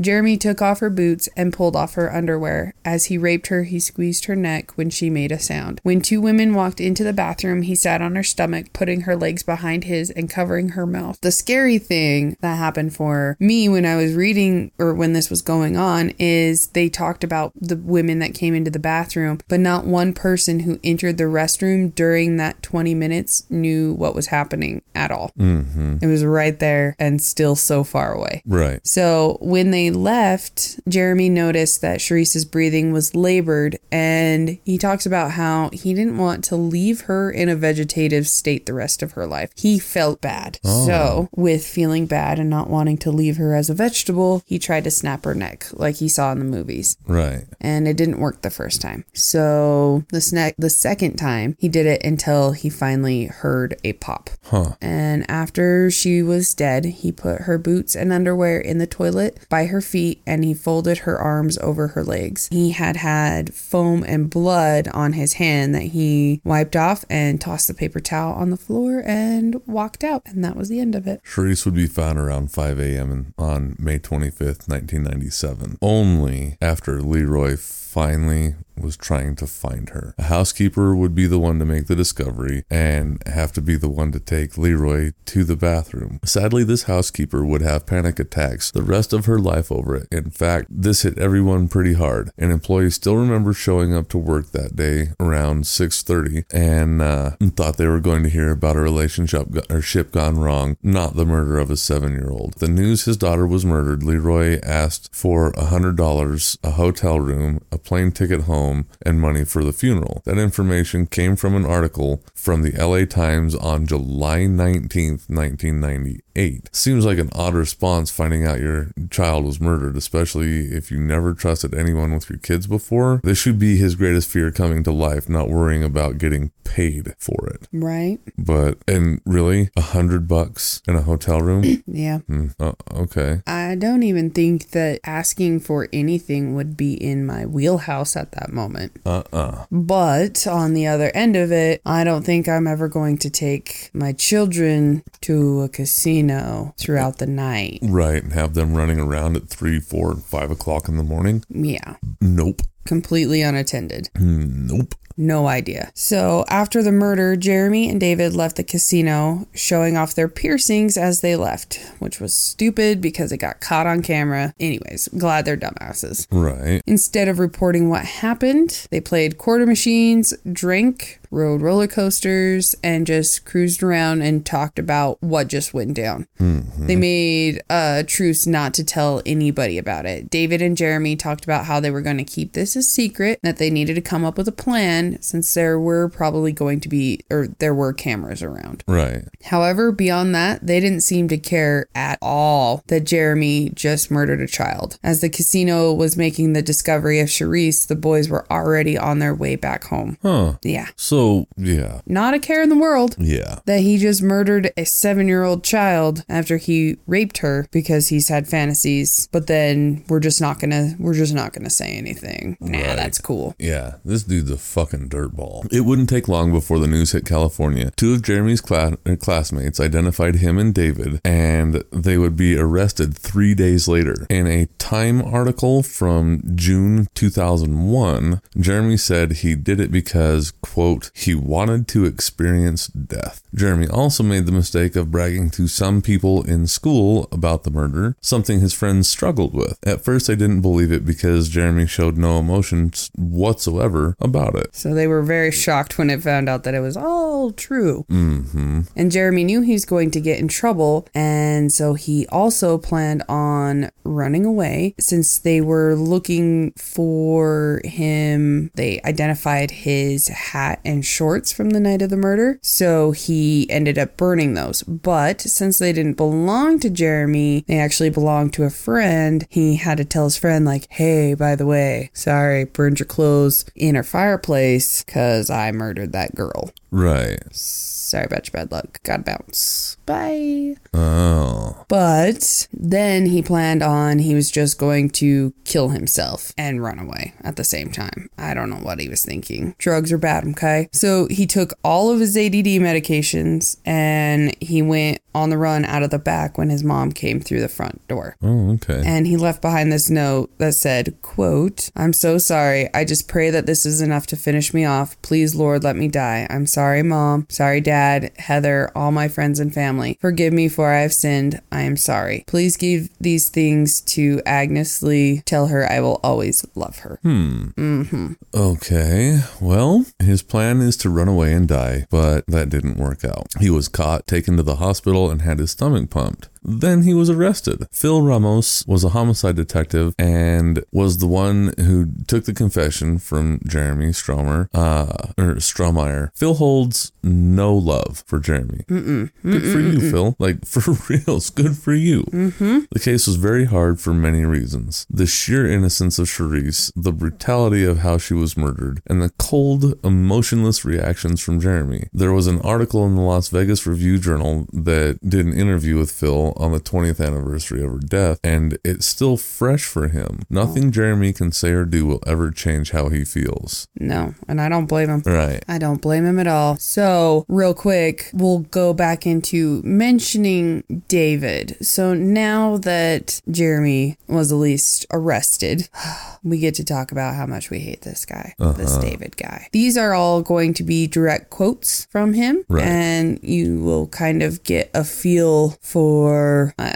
Jeremy took off her boots and pulled off her underwear. As he raped her, he squeezed her neck when she made a sound. When two women walked into the bathroom, he sat on her stomach, putting her legs behind his and covering her mouth. The scary thing that happened for me when I was reading or when this was going on is they talked about the women that came into the bathroom, but not one person who entered the restroom during that 20 minutes knew what was happening at all. Mm-hmm. It was right there and still so far away. Right. So when they left, Jeremy noticed that Sherrice's breathing was labored, and he talks about how he didn't want to leave her in a vegetative state the rest of her life. He felt bad. Oh. So, with feeling bad and not wanting to leave her as a vegetable, he tried to snap her neck like he saw in the movies Right. and it didn't work the first time. So the sne- the second time he did it until he finally heard a pop. Huh. And after she was dead, he put her boots and underwear in the toilet by her feet and he folded her arms over her legs. He had had foam and blood on his hand that he wiped off and tossed the paper towel on the floor and walked out. And that was the end of it. Sherrice would be found around 5 a.m. on May 25th, 1997, only after Leroy finally was trying to find her. A housekeeper would be the one to make the discovery and have to be the one to take Leroy to the bathroom. Sadly, this housekeeper would have panic attacks the rest of her life over it. In fact, this hit everyone pretty hard. An employee still remembers showing up to work that day around 6:30 and uh, thought they were going to hear about a relationship or ship gone wrong, not the murder of a seven-year-old. The news his daughter was murdered. Leroy asked for a hundred dollars, a hotel room, a plane ticket home, and money for the funeral. That information came from an article from the LA Times on July 19th, 1998. Seems like an odd response finding out your child was murdered, especially if you never trusted anyone with your kids before. This should be his greatest fear coming to life, not worrying about getting paid for it. Right? But, and really, a hundred bucks in a hotel room? <clears throat> Yeah. Hmm, uh, okay. I don't even think that asking for anything would be in my wheelhouse at that moment. Uh uh But on the other end of it, I don't think I'm ever going to take my children to a casino throughout the night. Right. And have them running around at three, four, and five o'clock in the morning? Yeah, Nope. completely unattended. Hmm, nope. No idea. So after the murder, Jeremy and David left the casino, showing off their piercings as they left, which was stupid because it got caught on camera. Anyways, glad they're dumbasses. Right. Instead of reporting what happened, they played quarter machines, drank, rode roller coasters, and just cruised around and talked about what just went down. Mm-hmm. They made a truce not to tell anybody about it. David and Jeremy talked about how they were going to keep this a secret, that they needed to come up with a plan since there were probably going to be, or there were cameras around. Right. However, beyond that, they didn't seem to care at all that Jeremy just murdered a child. As the casino was making the discovery of Sherrice, the boys were already on their way back home. Huh. Yeah. So, yeah. Not a care in the world Yeah. that he just murdered a seven year old child after he raped her because he's had fantasies, but then we're just not gonna we're just not gonna say anything. Nah, Right. that's cool. Yeah, this dude's a fucking dirtball. It wouldn't take long before the news hit California. Two of Jeremy's cla- uh, classmates identified him and David, and they would be arrested three days later. In a Time article from June 2001, Jeremy said he did it because, quote, he wanted to experience death. Jeremy also made the mistake of bragging to some people in school about the murder, something his friends struggled with. At first, they didn't believe it because Jeremy showed no emotions whatsoever about it. So they were very shocked when it found out that it was all true. Mm-hmm. And Jeremy knew he was going to get in trouble, and so he also planned on running away since they were looking for him. They identified his hat and shorts from the night of the murder, so he ended up burning those. But since they didn't belong to Jeremy, they actually belonged to a friend, he had to tell his friend, like, hey, by the way, sorry, burned your clothes in our fireplace because I murdered that girl. Right. Sorry about your bad luck. Gotta bounce. Bye. Oh. But then he planned on he was just going to kill himself and run away at the same time. I don't know what he was thinking. Drugs are bad, okay? So he took all of his ADD medications and he went on the run out of the back when his mom came through the front door. Oh, okay. And he left behind this note that said, quote, I'm so sorry. I just pray that this is enough to finish me off. Please, Lord, let me die. I'm sorry, mom. Sorry, dad, Heather, all my friends and family. Forgive me for I have sinned. I am sorry. Please give these things to Agnes Lee. Tell her I will always love her. Mhm. Okay, well, his plan is to run away and die, but that didn't work out. He was caught, taken to the hospital, and had his stomach pumped. Then he was arrested. Phil Ramos was a homicide detective and was the one who took the confession from Jeremy Stromer, uh, or Strohmeyer. Phil holds no love for Jeremy. Mm-mm. Good for you, Phil. Like, <laughs> for reals, good for you. Mm-hmm. The case was very hard for many reasons. The sheer innocence of Sherrice, the brutality of how she was murdered, and the cold, emotionless reactions from Jeremy. There was an article in the Las Vegas Review Journal that did an interview with Phil on the 20th anniversary of her death, and it's still fresh for him. Nothing Jeremy can say or do will ever change how he feels. No, and I don't blame him. Right. I don't blame him at all. So, real quick, we'll go back into mentioning David. So, now that Jeremy was at least arrested, <sighs> we get to talk about how much we hate this guy, this uh-huh. David guy. These are all going to be direct quotes from him, Right. and you will kind of get a feel for uh,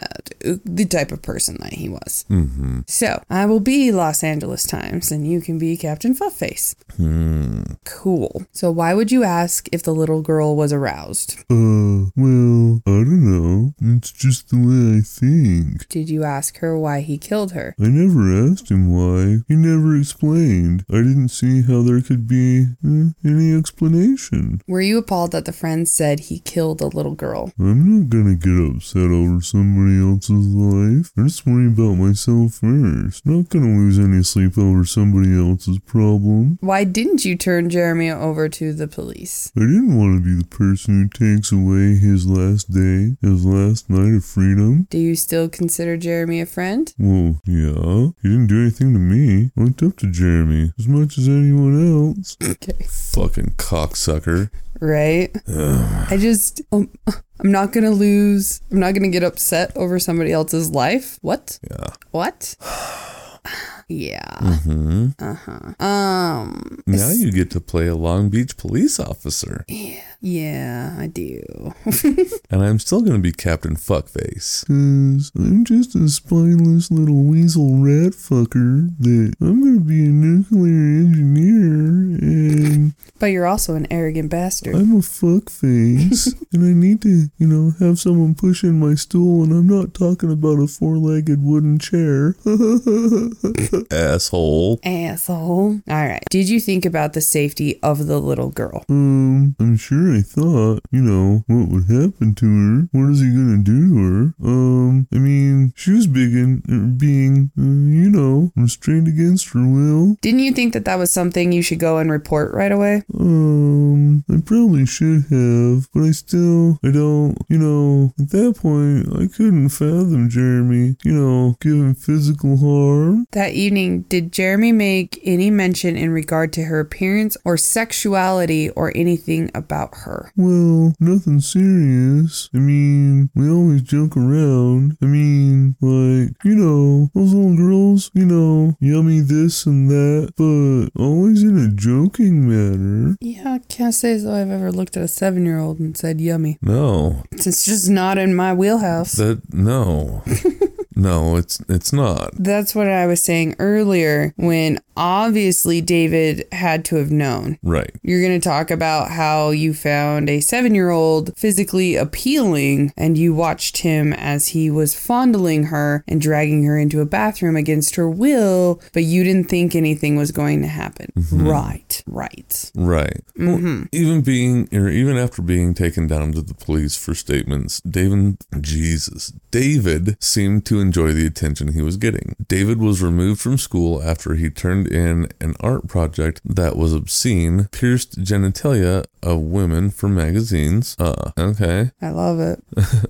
the type of person that he was. Mm-hmm. So, I will be Los Angeles Times, and you can be Captain Fuffface. Hmm. Cool. So why would you ask if the little girl was aroused? Uh, well, I don't know. It's just the way I think. Did you ask her why he killed her? I never asked him why. He never explained. I didn't see how there could be uh, any explanation. Were you appalled that the friend said he killed the little girl? I'm not gonna get upset over somebody else's life. I just worry about myself first. Not gonna lose any sleep over somebody else's problem. Why didn't you turn Jeremy over to the police? I didn't want to be the person who takes away his last day, his last night of freedom. Do you still consider Jeremy a friend? Well, yeah. He didn't do anything to me. I looked up to Jeremy as much as anyone else. <laughs> Okay. Fucking cocksucker. Right? I just, um, I'm not gonna lose, I'm not gonna get upset over somebody else's life. What? Yeah. What? <sighs> <sighs> yeah. hmm Uh huh. Um, Now you get to play a Long Beach police officer. yeah, I do. <laughs> And I'm still gonna be Captain Fuckface. Cause I'm just a spineless little weasel rat fucker that I'm gonna be a nuclear engineer and but you're also an arrogant bastard. I'm a fuckface <laughs> and I need to, you know, have someone push in my stool and I'm not talking about a four-legged wooden chair. <laughs> Asshole. Asshole. All right. Did you think about the safety of the little girl? Um, I'm sure I thought, you know, what would happen to her? What is he gonna do to her? Um, I mean, she was being, uh, being, uh, you know, restrained against her will. Didn't you think that that was something you should go and report right away? Um, I probably should have, but I still, I don't, you know, at that point, I couldn't fathom Jeremy, you know, giving physical harm. That evening, did Jeremy make any mention in regard to her appearance or sexuality or anything about her? Well, nothing serious. I mean, we always joke around. I mean, like, you know, those little girls, you know, yummy this and that, but always in a joking manner. Yeah, I can't say as though I've ever looked at a seven year old and said yummy. No, It's just not in my wheelhouse. that, no. <laughs> no, it's, it's not. That's what I was saying earlier when obviously David had to have known. Right. You're going to talk about how you found a seven year old physically appealing and you watched him as he was fondling her and dragging her into a bathroom against her will, but you didn't think anything was going to happen. Mm-hmm. Right, right. Right. Well, mm-hmm. even being, or even after being taken down to the police for statements, David, Jesus, David seemed to enjoy the attention he was getting. David was removed from school after he turned in an art project that was obscene, pierced genitalia of women for magazines. Uh, okay, <laughs> I love it.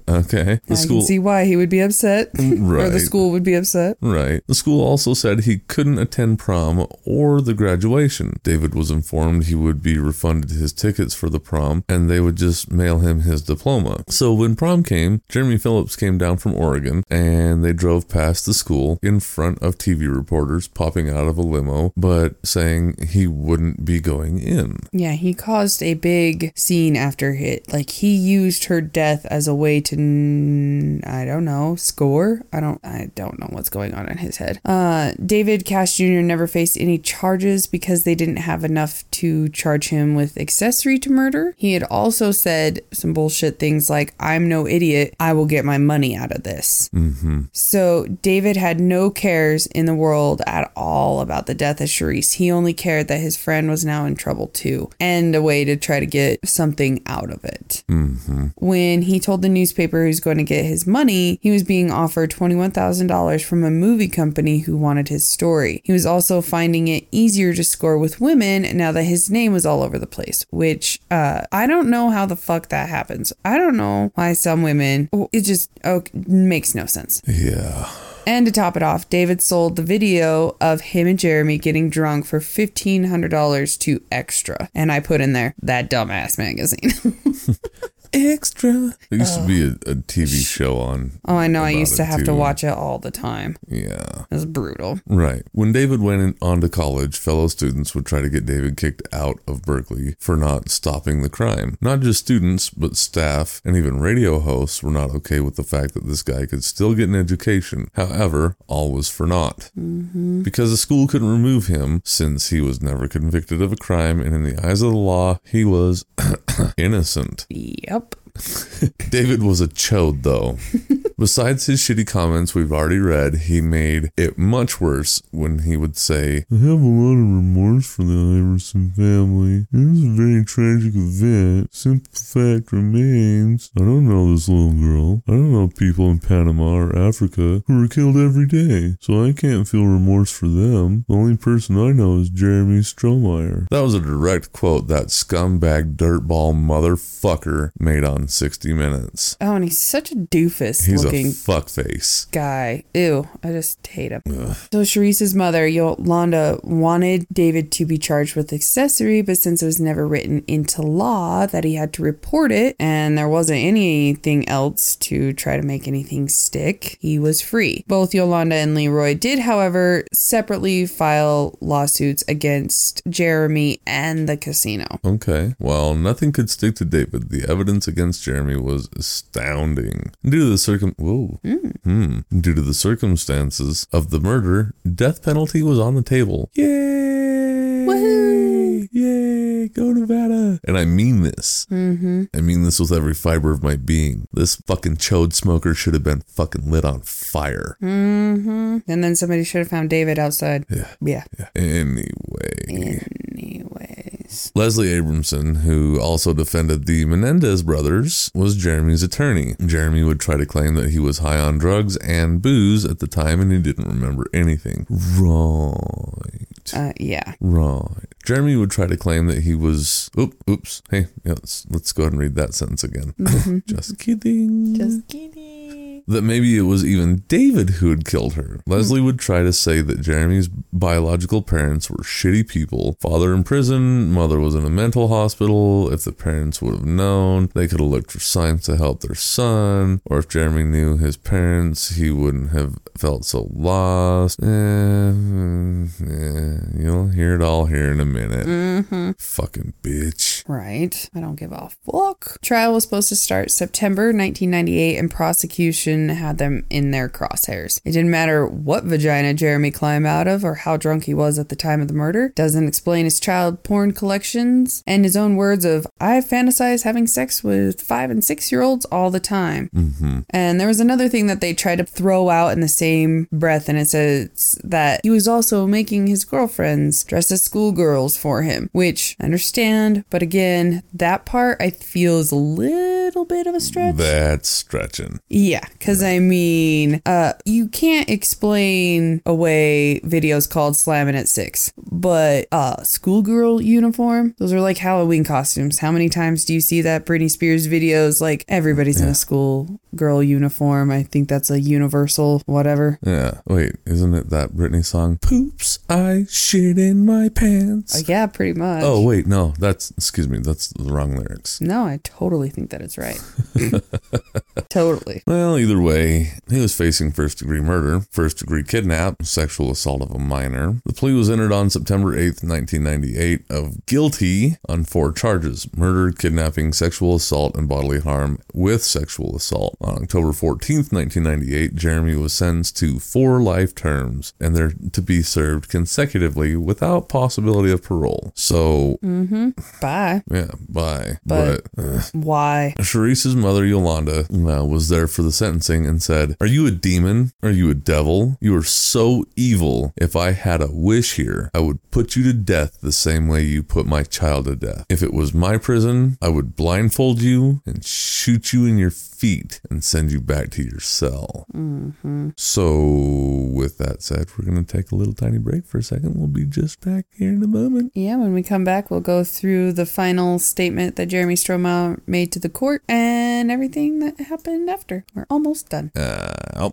okay. The I can see why he would be upset, <laughs> or the school would be upset. Right. The school also said he couldn't attend prom or the graduation. David was informed he would be refunded his tickets for the prom and they would just mail him his diploma. So when prom came, Jeremy Phillips came down from Oregon and they drove past the school in front of TV reporters popping out of a limo, but saying he wouldn't be going in. Yeah, he caused a big scene after hit. Like he used her death as a way to, n- I don't know, score. I don't, I don't know what's going on in his head. Uh, David Cash Jr. never faced any charges because they didn't have enough to charge him with accessory to murder. He had also said some bullshit things like, "I'm no idiot. I will get my money out of this." Mm-hmm. So David had no cares in the world at all about the death of Sherrice. He only cared that his friend was now in trouble too, and a way to try to get something out of it. Mm-hmm. When he told the newspaper he was going to get his money, he was being offered $21,000 from a movie company who wanted his story. He was also finding it easier to score with women now that his name was all over the place, which uh, I don't know how the fuck that happens. I don't know why some women, it just oh, makes no sense. Yeah. And to top it off, David sold the video of him and Jeremy getting drunk for $1,500 to Extra. And I put in there that dumbass magazine. <laughs> <laughs> Extra. There used to be a, a TV show on. oh, I know. I used to have to watch it all the time. Yeah. It was brutal. Right. When David went in, on to college, fellow students would try to get David kicked out of Berkeley for not stopping the crime. Not just students, but staff and even radio hosts were not okay with the fact that this guy could still get an education. However, all was for naught. Mm-hmm. Because the school couldn't remove him since he was never convicted of a crime, and in the eyes of the law, he was <coughs> <coughs> innocent. Yep. <laughs> David was a chode, though. <laughs> Besides his shitty comments we've already read, he made it much worse when he would say, I have a lot of remorse for the Iverson family. It was a very tragic event. Simple fact remains, I don't know this little girl. I don't know people in Panama or Africa who are killed every day, so I can't feel remorse for them. The only person I know is Jeremy Strohmeyer. That was a direct quote that scumbag dirtball motherfucker made on 60 Minutes. Oh, and he's such a doofus He's looking a fuckface. guy. Ew, I just hate him. So Sherrice's mother, Yolanda, wanted David to be charged with accessory, but since it was never written into law that he had to report it, and there wasn't anything else to try to make anything stick, he was free. Both Yolanda and Leroy did, however, separately file lawsuits against Jeremy and the casino. Okay. Well, nothing could stick to David. The evidence against Jeremy was astounding. Due to the circum whoa. Hmm. Due to the circumstances of the murder, death penalty was on the table. Yay! Woohoo! Yay! Go Nevada! And I mean this. Mm-hmm. I mean this with every fiber of my being. This fucking chode smoker should have been fucking lit on fire. Mm-hmm. And then somebody should have found David outside. Yeah. Yeah. Yeah. Anyway. Leslie Abramson, who also defended the Menendez brothers, was Jeremy's attorney. Jeremy would try to claim that he was high on drugs and booze at the time and he didn't remember anything. Right. Uh, yeah. Right. Jeremy would try to claim that he was. Oop, oops. Hey, yeah, let's, let's go ahead and read that sentence again. <laughs> Just kidding. Just kidding. That maybe it was even David who had killed her. Leslie would try to say that Jeremy's biological parents were shitty people. Father in prison, mother was in a mental hospital. If the parents would have known, they could have looked for signs to help their son. Or if Jeremy knew his parents, he wouldn't have felt so lost. Eh, mm, eh, you'll hear it all here in a minute. Mm-hmm. Fucking bitch. Right. I don't give a fuck. Trial was supposed to start September 1998, and prosecution had them in their crosshairs. It didn't matter what vagina Jeremy climbed out of or how drunk he was at the time of the murder. Doesn't explain his child porn collections and his own words of, I fantasize having sex with five and six year olds all the time. Mm-hmm. And there was another thing that they tried to throw out in the same breath, and it says that he was also making his girlfriends dress as schoolgirls for him, which I understand, but again, again, that part I feel is a little bit of a stretch. That's stretching. Yeah, because I mean, uh, you can't explain away videos called Slamming at Six, but uh, schoolgirl uniform, those are like Halloween costumes. How many times do you see that Britney Spears videos? Like everybody's in a schoolgirl uniform. I think that's a universal whatever. Yeah. Wait, isn't it that Britney song? Poops, I shit in my pants. Uh, yeah, pretty much. oh, wait, no, that's, excuse me, that's the wrong lyrics. No, I totally think that it's right. <laughs> totally. Well, either way, he was facing first degree murder, first degree kidnap, sexual assault of a minor. The plea was entered on September 8th, 1998, of guilty on four charges murder, kidnapping, sexual assault, and bodily harm with sexual assault. On October 14th, 1998, Jeremy was sentenced to four life terms, and they're to be served consecutively without possibility of parole. So, Bye. yeah, bye. But- but uh, Why? Sherrice's mother, Yolanda, uh, was there for the and said, Are you a demon? Are you a devil? You are so evil. If I had a wish here, I would put you to death the same way you put my child to death. If it was my prison, I would blindfold you and shoot you in your feet and send you back to your cell. So, with that said, we're going to take a little tiny break for a second. We'll be just back here in a moment. Yeah, when we come back, we'll go through the final statement that Jeremy Strohmeyer made to the court and everything that happened after. We're almost done. Uh, oh,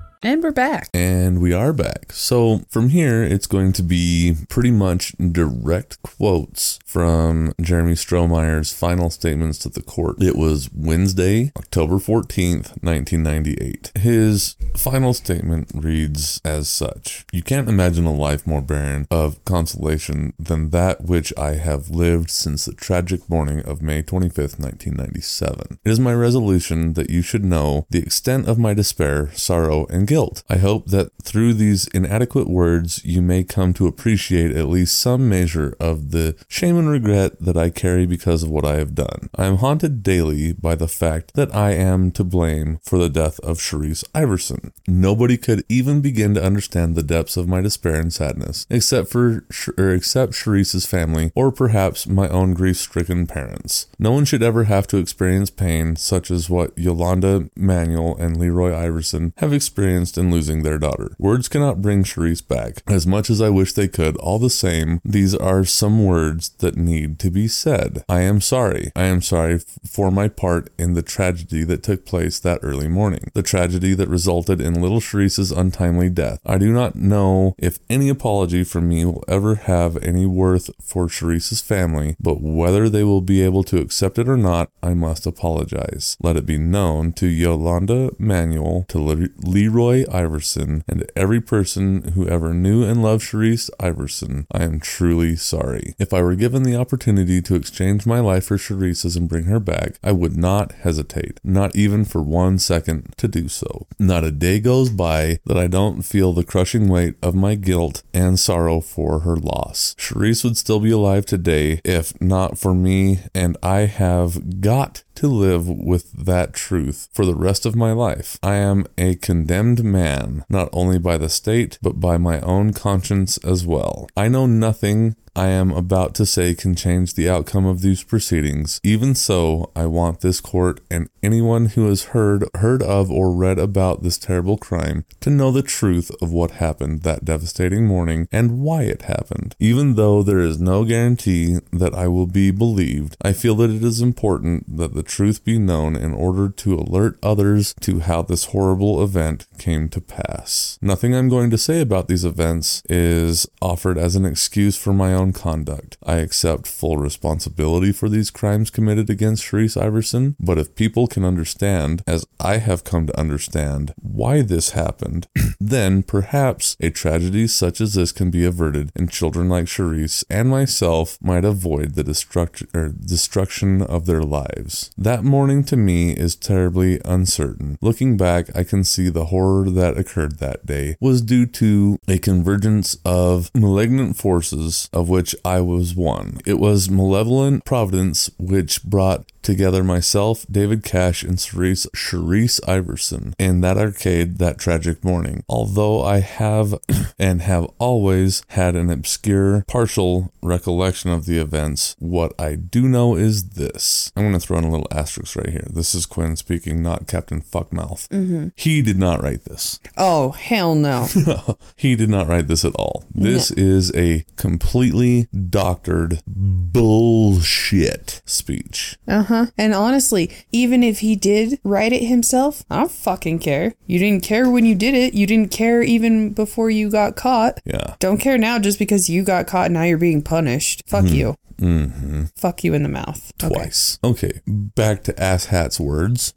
And we're back. And we are back. So from here, it's going to be pretty much direct quotes from Jeremy Strohmeyer's final statements to the court. It was Wednesday, October 14th, 1998. His final statement reads as such You can't imagine a life more barren of consolation than that which I have lived since the tragic morning of May 25th, 1997. It is my resolution that you should know the extent of my despair, sorrow, and guilt. I hope that through these inadequate words you may come to appreciate at least some measure of the shame and regret that I carry because of what I have done. I am haunted daily by the fact that I am to blame for the death of Sherrice Iverson. Nobody could even begin to understand the depths of my despair and sadness, except for or except Sherrice's family, or perhaps my own grief-stricken parents. No one should ever have to experience pain such as what Yolanda Manuel and Leroy Iverson have experienced in losing their daughter. Words cannot bring Sherrice back. As much as I wish they could, all the same, these are some words that need to be said. I am sorry. I am sorry f- for my part in the tragedy that took place that early morning. The tragedy that resulted in little Sherrice's untimely death. I do not know if any apology from me will ever have any worth for Sherrice's family, but whether they will be able to accept it or not, I must apologize. Let it be known to Yolanda Manuel, to Le- Leroy Iverson, and every person who ever knew and loved Sherrice Iverson, I am truly sorry. If I were given the opportunity to exchange my life for Sherrice's and bring her back, I would not hesitate, not even for one second, to do so. Not a day goes by that I don't feel the crushing weight of my guilt and sorrow for her loss. Sherrice would still be alive today if not for me, and I have got to live with that truth for the rest of my life. I am a condemned man, not only by the state, but by my own conscience as well. I know nothing I am about to say can change the outcome of these proceedings. Even so, I want this court and anyone who has heard heard of or read about this terrible crime to know the truth of what happened that devastating morning and why it happened. Even though there is no guarantee that I will be believed, I feel that it is important that the truth be known in order to alert others to how this horrible event came to pass. Nothing I'm going to say about these events is offered as an excuse for my own own conduct. I accept full responsibility for these crimes committed against Sherrice Iverson, but if people can understand, as I have come to understand, why this happened, <clears throat> then perhaps a tragedy such as this can be averted and children like Sherrice and myself might avoid the destruction or destruction of their lives. That morning to me is terribly uncertain. Looking back, I can see the horror that occurred that day was due to a convergence of malignant forces of which I was one. It was malevolent providence which brought together myself, David Cash, and Cerise Sherrice Iverson in that arcade that tragic morning. Although I have <clears throat> and have always had an obscure, partial recollection of the events, what I do know is this. I'm going to throw in a little asterisk right here. This is Quinn speaking, not Captain Fuckmouth. He did not write this. Oh, hell no. <laughs> he did not write this at all. This is a completely doctored bullshit speech. Uh huh. And honestly, even if he did write it himself, I don't fucking care. You didn't care when you did it. You didn't care even before you got caught. Yeah. Don't care now just because you got caught and now you're being punished. Fuck mm-hmm. you. Mm-hmm. Fuck you in the mouth. Twice. Okay, back to Ass Hat's words.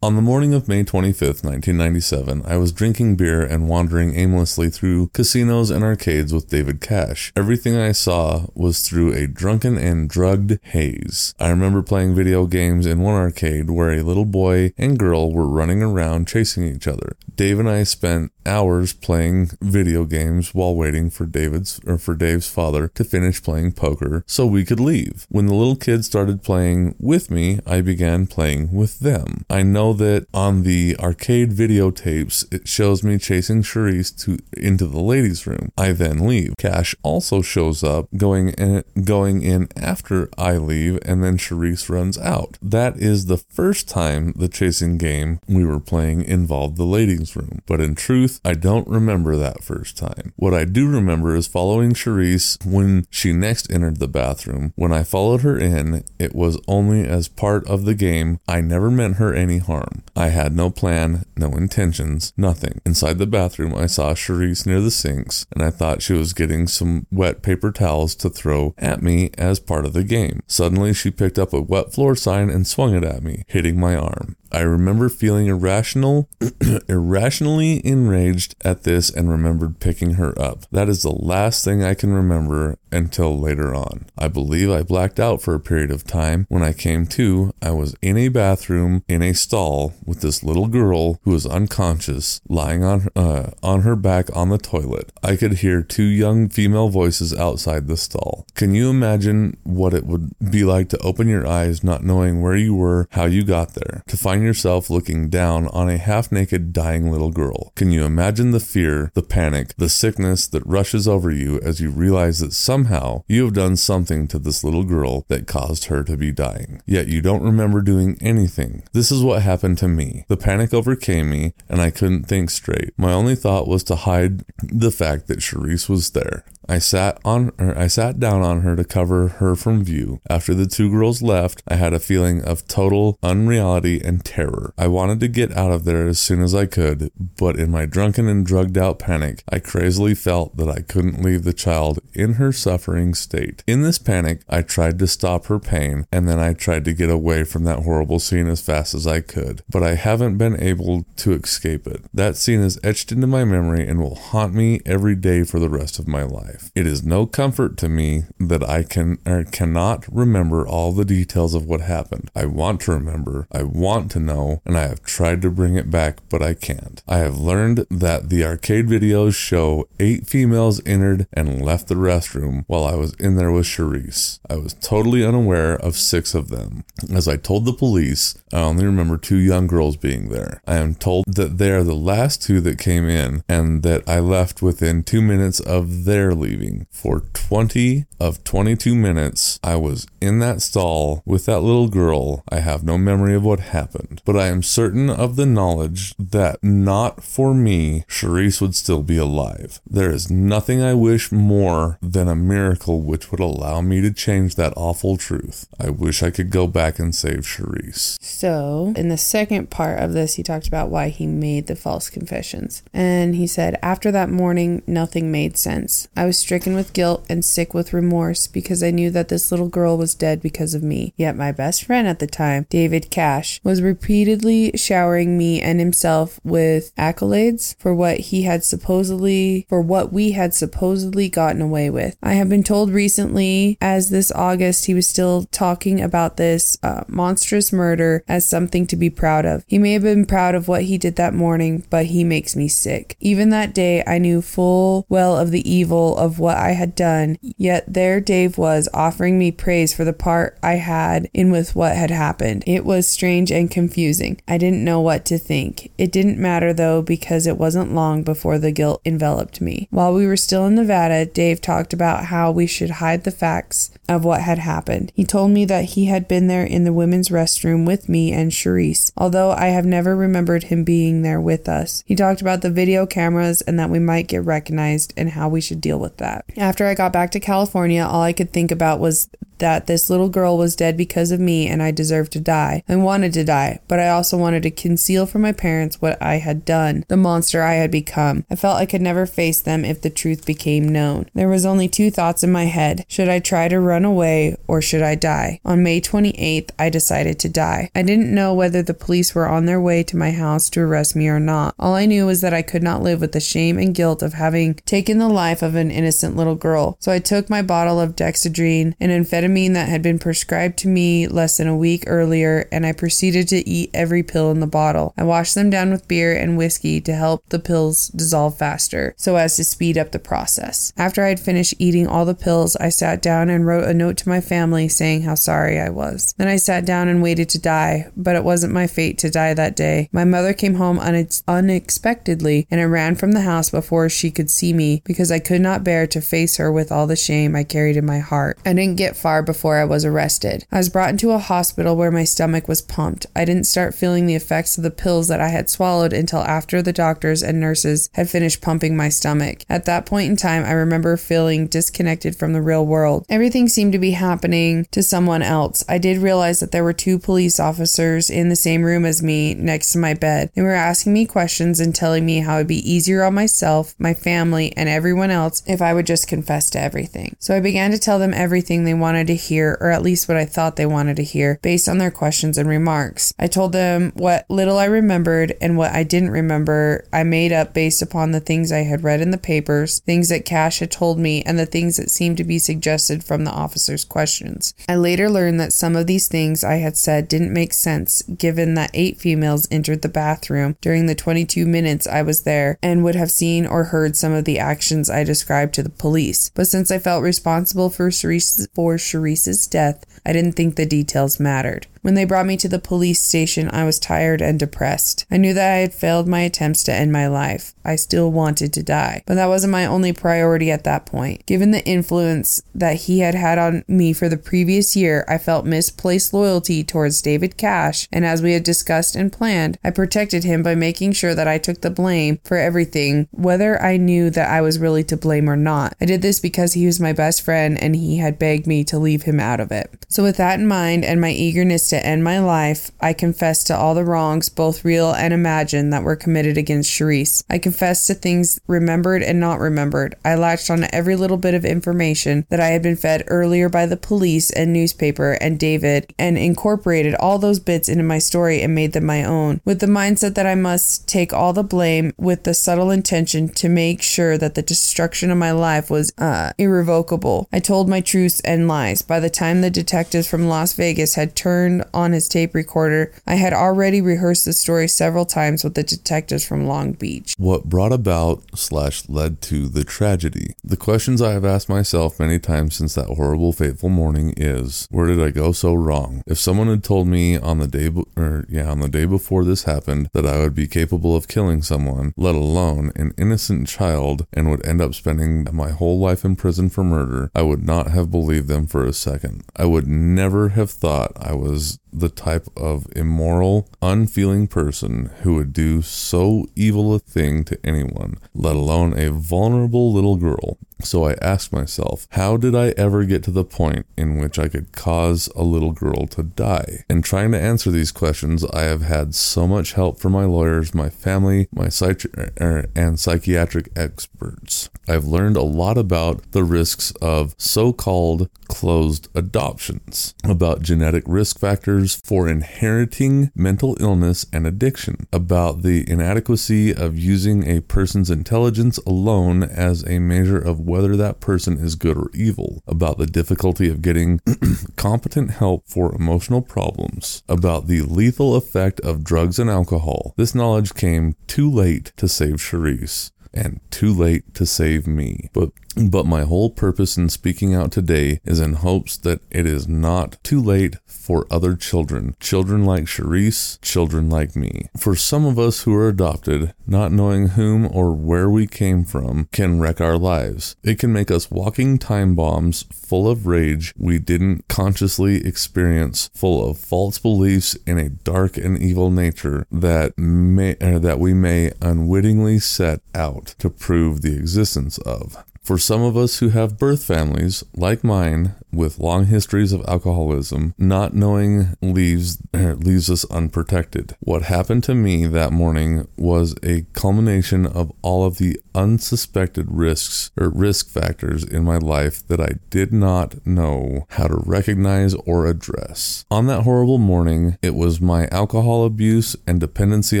On the morning of May 25th, 1997, I was drinking beer and wandering aimlessly through casinos and arcades with David Cash. Everything I saw was through a drunken and drugged haze. I remember playing video games in one arcade where a little boy and girl were running around chasing each other. Dave and I spent hours playing video games while waiting for David's or for Dave's father to finish playing poker so we could leave. When the little kids started playing with me, I began playing with them. I know that on the arcade videotapes it shows me chasing Sherrice to into the ladies' room. I then leave. Cash also shows up going in, going in after I leave and then Sherrice runs out. That is the first time the chasing game we were playing involved the ladies' room. But in truth, I don't remember that first time. What I do remember is following Sherrice when she next entered the bathroom. When I followed her in, it was only as part of the game. I never meant her any harm. I had no plan, no intentions, nothing. Inside the bathroom, I saw Sherrice near the sinks, and I thought she was getting some wet paper towels to throw at me as part of the game. Suddenly, she picked up a wet floor sign and swung it at me, hitting my arm. I remember feeling irrational, <clears throat> irrationally enraged at this and remembered picking her up. That is the last thing I can remember until later on. I believe I blacked out for a period of time. When I came to, I was in a bathroom in a stall with this little girl who was unconscious, lying on uh, on her back on the toilet. I could hear two young female voices outside the stall. Can you imagine what it would be like to open your eyes not knowing where you were, how you got there, to find yourself looking down on a half naked dying little girl? Can you imagine the fear, the panic, the sickness that rushes over you as you realize that somehow you have done something to this little girl that caused her to be dying? Yet you don't remember doing anything. This is what happened to me. The panic overcame me and I couldn't think straight. My only thought was to hide the fact that Sherrice was there. I sat on or I sat down on her to cover her from view. After the two girls left, I had a feeling of total unreality and terror. I wanted to get out of there as soon as I could, but in my drunken and drugged out panic, I crazily felt that I couldn't leave the child in her suffering state. In this panic, I tried to stop her pain and then I tried to get away from that horrible scene as fast as I could, but I haven't been able to escape it. That scene is etched into my memory and will haunt me every day for the rest of my life. It is no comfort to me that I can or cannot remember all the details of what happened. I want to remember, I want to know, and I have tried to bring it back, but I can't. I have learned that the arcade videos show eight females entered and left the restroom while I was in there with Sherrice. I was totally unaware of six of them. As I told the police, I only remember two young girls being there. I am told that they are the last two that came in and that I left within two minutes of their leaving. For 20 of 22 minutes, I was in that stall with that little girl. I have no memory of what happened, but I am certain of the knowledge that not for me, Sherrice would still be alive. There is nothing I wish more than a miracle which would allow me to change that awful truth. I wish I could go back and save Sherrice. So, in the second part of this, he talked about why he made the false confessions. And he said, After that morning, nothing made sense. I was was stricken with guilt and sick with remorse because I knew that this little girl was dead because of me. Yet my best friend at the time, David Cash, was repeatedly showering me and himself with accolades for what he had supposedly for what we had supposedly gotten away with. I have been told recently as this August he was still talking about this uh, monstrous murder as something to be proud of. He may have been proud of what he did that morning, but he makes me sick. Even that day I knew full well of the evil of what I had done, yet there Dave was offering me praise for the part I had in with what had happened. It was strange and confusing. I didn't know what to think. It didn't matter though because it wasn't long before the guilt enveloped me. While we were still in Nevada, Dave talked about how we should hide the facts of what had happened. He told me that he had been there in the women's restroom with me and Sherrice, although I have never remembered him being there with us. He talked about the video cameras and that we might get recognized and how we should deal with that. After I got back to California, all I could think about was that this little girl was dead because of me and I deserved to die. I wanted to die, but I also wanted to conceal from my parents what I had done, the monster I had become. I felt I could never face them if the truth became known. There was only two thoughts in my head. Should I try to run away or should I die? On May 28th, I decided to die. I didn't know whether the police were on their way to my house to arrest me or not. All I knew was that I could not live with the shame and guilt of having taken the life of an innocent little girl. So I took my bottle of dexedrine, an amphetamine that had been prescribed to me less than a week earlier, and I proceeded to eat every pill in the bottle. I washed them down with beer and whiskey to help the pills dissolve faster, so as to speed up the process. After I had finished eating all the pills, I sat down and wrote a note to my family saying how sorry I was. Then I sat down and waited to die, but it wasn't my fate to die that day. My mother came home unex- unexpectedly, and I ran from the house before she could see me because I could not bear to face her with all the shame I carried in my heart. I didn't get far before I was arrested. I was brought into a hospital where my stomach was pumped. I didn't start feeling the effects of the pills that I had swallowed until after the doctors and nurses had finished pumping my stomach. At that point in time, I remember feeling disconnected from the real world. Everything seemed to be happening to someone else. I did realize that there were two police officers in the same room as me next to my bed. They were asking me questions and telling me how it'd be easier on myself, my family, and everyone else if I would just confess to everything. So I began to tell them everything they wanted to hear, or at least what I thought they wanted to hear, based on their questions and remarks. I told them what little I remembered and what I didn't remember I made up based upon the things I had read in the papers, things that Cash had told me, and the things that seemed to be suggested from the officer's questions. I later learned that some of these things I had said didn't make sense given that eight females entered the bathroom during the 22 minutes I was there and would have seen or heard some of the actions I described to the police. But since I felt responsible for Sherrice, death, I didn't think the details mattered. When they brought me to the police station, I was tired and depressed. I knew that I had failed my attempts to end my life. I still wanted to die, but that wasn't my only priority at that point. Given the influence that he had had on me for the previous year, I felt misplaced loyalty towards David Cash, and as we had discussed and planned, I protected him by making sure that I took the blame for everything, whether I knew that I was really to blame or not. I did this because he was my best friend and he had begged me to leave him out of it. So, with that in mind and my eagerness to end my life, I confessed to all the wrongs, both real and imagined, that were committed against Sherrice. I confessed to things remembered and not remembered. I latched on every little bit of information that I had been fed earlier by the police and newspaper and David and incorporated all those bits into my story and made them my own, with the mindset that I must take all the blame with the subtle intention to make sure that the destruction of my life was uh, irrevocable. I told my truths and lies. By the time the detectives from Las Vegas had turned on his tape recorder, I had already rehearsed the story several times with the detectives from Long Beach. What brought about slash led to the tragedy? The questions I have asked myself many times since that horrible, fateful morning is, where did I go so wrong? If someone had told me on the day, be- or yeah, on the day before this happened, that I would be capable of killing someone, let alone an innocent child, and would end up spending my whole life in prison for murder, I would not have believed them for a second. I would never have thought I was was the type of immoral, unfeeling person who would do so evil a thing to anyone, let alone a vulnerable little girl. So I asked myself, how did I ever get to the point in which I could cause a little girl to die? In trying to answer these questions, I have had so much help from my lawyers, my family, my psych- er, and psychiatric experts. I've learned a lot about the risks of so called closed adoptions, about genetic risk factors for inheriting mental illness and addiction, about the inadequacy of using a person's intelligence alone as a measure of whether that person is good or evil, about the difficulty of getting <clears throat> competent help for emotional problems, about the lethal effect of drugs and alcohol. This knowledge came too late to save Sherrice and too late to save me. But but my whole purpose in speaking out today is in hopes that it is not too late for other children, children like Sherrice, children like me. For some of us who are adopted, not knowing whom or where we came from can wreck our lives. It can make us walking time bombs full of rage we didn't consciously experience, full of false beliefs in a dark and evil nature that may uh, that we may unwittingly set out to prove the existence of. For some of us who have birth families, like mine, with long histories of alcoholism, not knowing leaves <clears throat> leaves us unprotected. What happened to me that morning was a culmination of all of the unsuspected risks or risk factors in my life that I did not know how to recognize or address. On that horrible morning, it was my alcohol abuse and dependency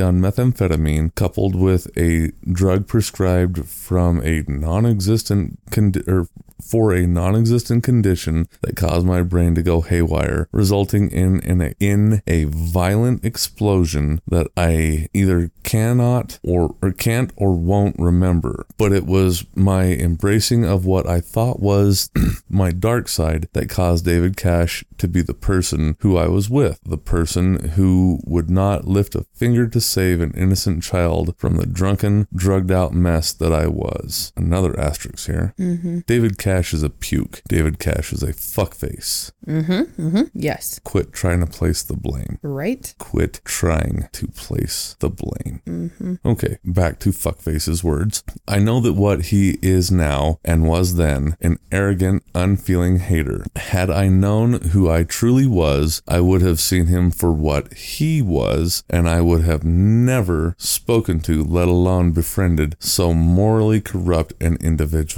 on methamphetamine coupled with a drug prescribed from a non-existent condi- or for a non-existent condition that caused my brain to go haywire, resulting in in a, in a violent explosion that I either cannot or, or can't or won't remember. But it was my embracing of what I thought was <clears throat> my dark side that caused David Cash to be the person who I was with, the person who would not lift a finger to save an innocent child from the drunken, drugged out mess that I was. Another asterisk here. Mm-hmm. David Cash is a puke. David Cash is a fuckface. Mm-hmm, mm-hmm. Yes. Quit trying to place the blame. Right? Quit trying to place the blame. Okay, back to Fuckface's words. I know that what he is now and was then an arrogant, unfeeling hater. Had I known who I truly was, I would have seen him for what he was, and I would have never spoken to, let alone befriended, so morally corrupt an individual.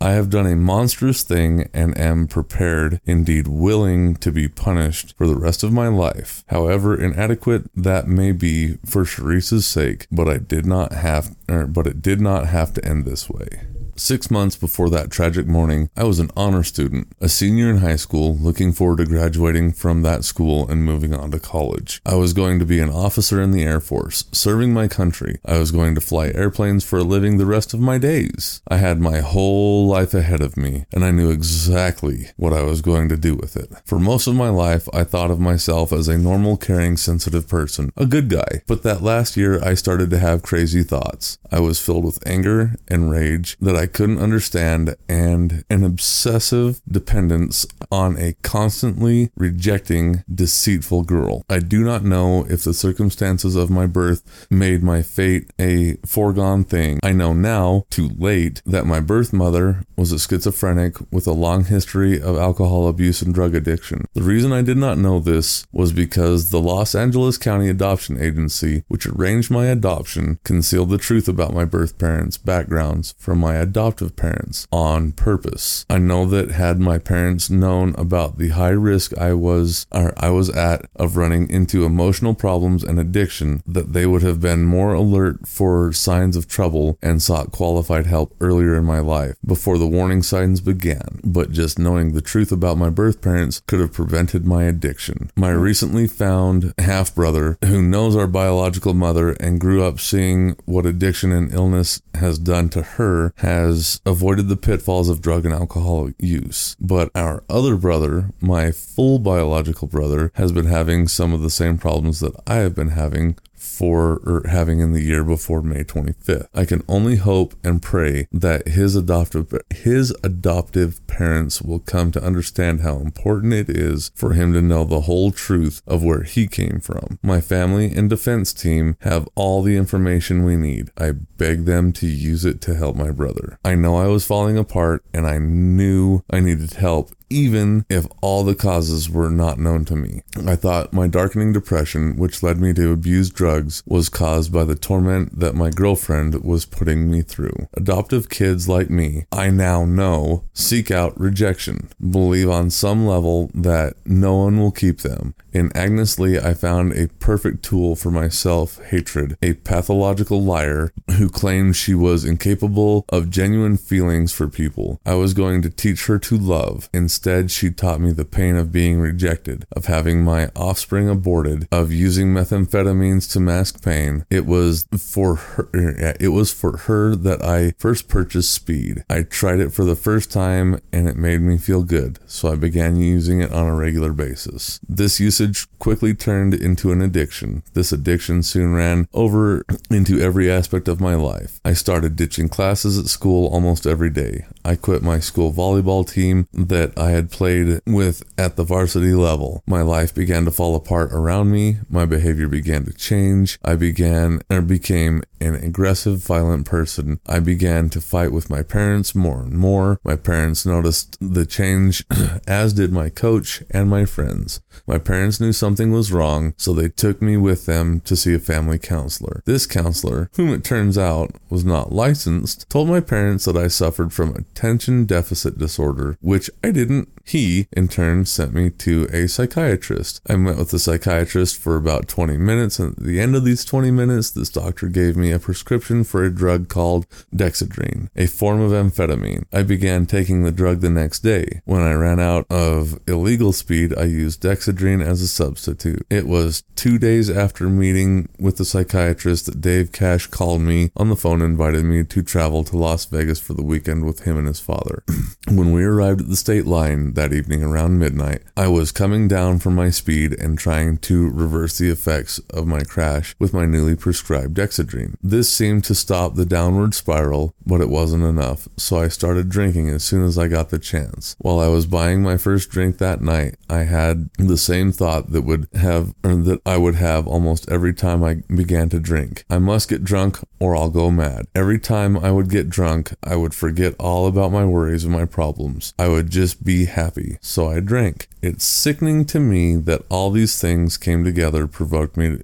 I have done a monstrous thing and am prepared, indeed willing, to be punished for the rest of my life. However inadequate that may be for Sherrice's sake, but I did not have, er, but it did not have to end this way. Six months before that tragic morning, I was an honor student, a senior in high school, looking forward to graduating from that school and moving on to college. I was going to be an officer in the Air Force, serving my country. I was going to fly airplanes for a living the rest of my days. I had my whole life ahead of me, and I knew exactly what I was going to do with it. For most of my life, I thought of myself as a normal, caring, sensitive person, a good guy. But that last year, I started to have crazy thoughts. I was filled with anger and rage that I couldn't understand and an obsessive dependence on a constantly rejecting, deceitful girl. I do not know if the circumstances of my birth made my fate a foregone thing. I know now, too late, that my birth mother was a schizophrenic with a long history of alcohol abuse and drug addiction. The reason I did not know this was because the Los Angeles County Adoption Agency, which arranged my adoption, concealed the truth about my birth parents' backgrounds from my adoptive parents on purpose. I know that had my parents known about the high risk I was or I was at of running into emotional problems and addiction, that they would have been more alert for signs of trouble and sought qualified help earlier in my life before the warning signs began. But just knowing the truth about my birth parents could have prevented my addiction. My recently found half brother, who knows our biological mother and grew up seeing what addiction and illness has done to her, has avoided the pitfalls of drug and alcohol use. But our other brother, my full biological brother, has been having some of the same problems that I have been having for or having in the year before May 25th. I can only hope and pray that his adoptive his adoptive parents will come to understand how important it is for him to know the whole truth of where he came from. My family and defense team have all the information we need. I beg them to use it to help my brother. I know I was falling apart and I knew I needed help even if all the causes were not known to me. I thought my darkening depression, which led me to abuse drugs, was caused by the torment that my girlfriend was putting me through. Adoptive kids like me, I now know, seek out rejection, believe on some level that no one will keep them. In Agnes Lee, I found a perfect tool for my self hatred, a pathological liar who claimed she was incapable of genuine feelings for people. I was going to teach her to love. Instead, she taught me the pain of being rejected, of having my offspring aborted, of using methamphetamines to mask pain. It was for her it was for her that I first purchased speed. I tried it for the first time and it made me feel good, so I began using it on a regular basis. This usage quickly turned into an addiction. This addiction soon ran over into every aspect of my life. I started ditching classes at school almost every day. I quit my school volleyball team that I had played with at the varsity level. My life began to fall apart around me. My behavior began to change. I began or became an aggressive, violent person. I began to fight with my parents more and more. My parents noticed the change, <clears throat> as did my coach and my friends. My parents knew something was wrong, so they took me with them to see a family counselor. This counselor, whom it turns out was not licensed, told my parents that I suffered from attention deficit disorder, which I didn't. He, in turn, sent me to a psychiatrist. I met with the psychiatrist for about 20 minutes, and at the end of these 20 minutes, this doctor gave me a prescription for a drug called dexedrine, a form of amphetamine. I began taking the drug the next day. When I ran out of illegal speed, I used dexedrine as a substitute. It was two days after meeting with the psychiatrist that Dave Cash called me on the phone and invited me to travel to Las Vegas for the weekend with him and his father. <clears throat> when we arrived at the state line that evening around midnight, I was coming down from my speed and trying to reverse the effects of my crash with my newly prescribed dexedrine. This seemed to stop the downward spiral, but it wasn't enough, so I started drinking as soon as I got the chance. While I was buying my first drink that night, I had the same thought that would have or that I would have almost every time I began to drink. I must get drunk or I'll go mad. Every time I would get drunk, I would forget all about my worries and my problems. I would just be happy. So I drank. It's sickening to me that all these things came together provoked me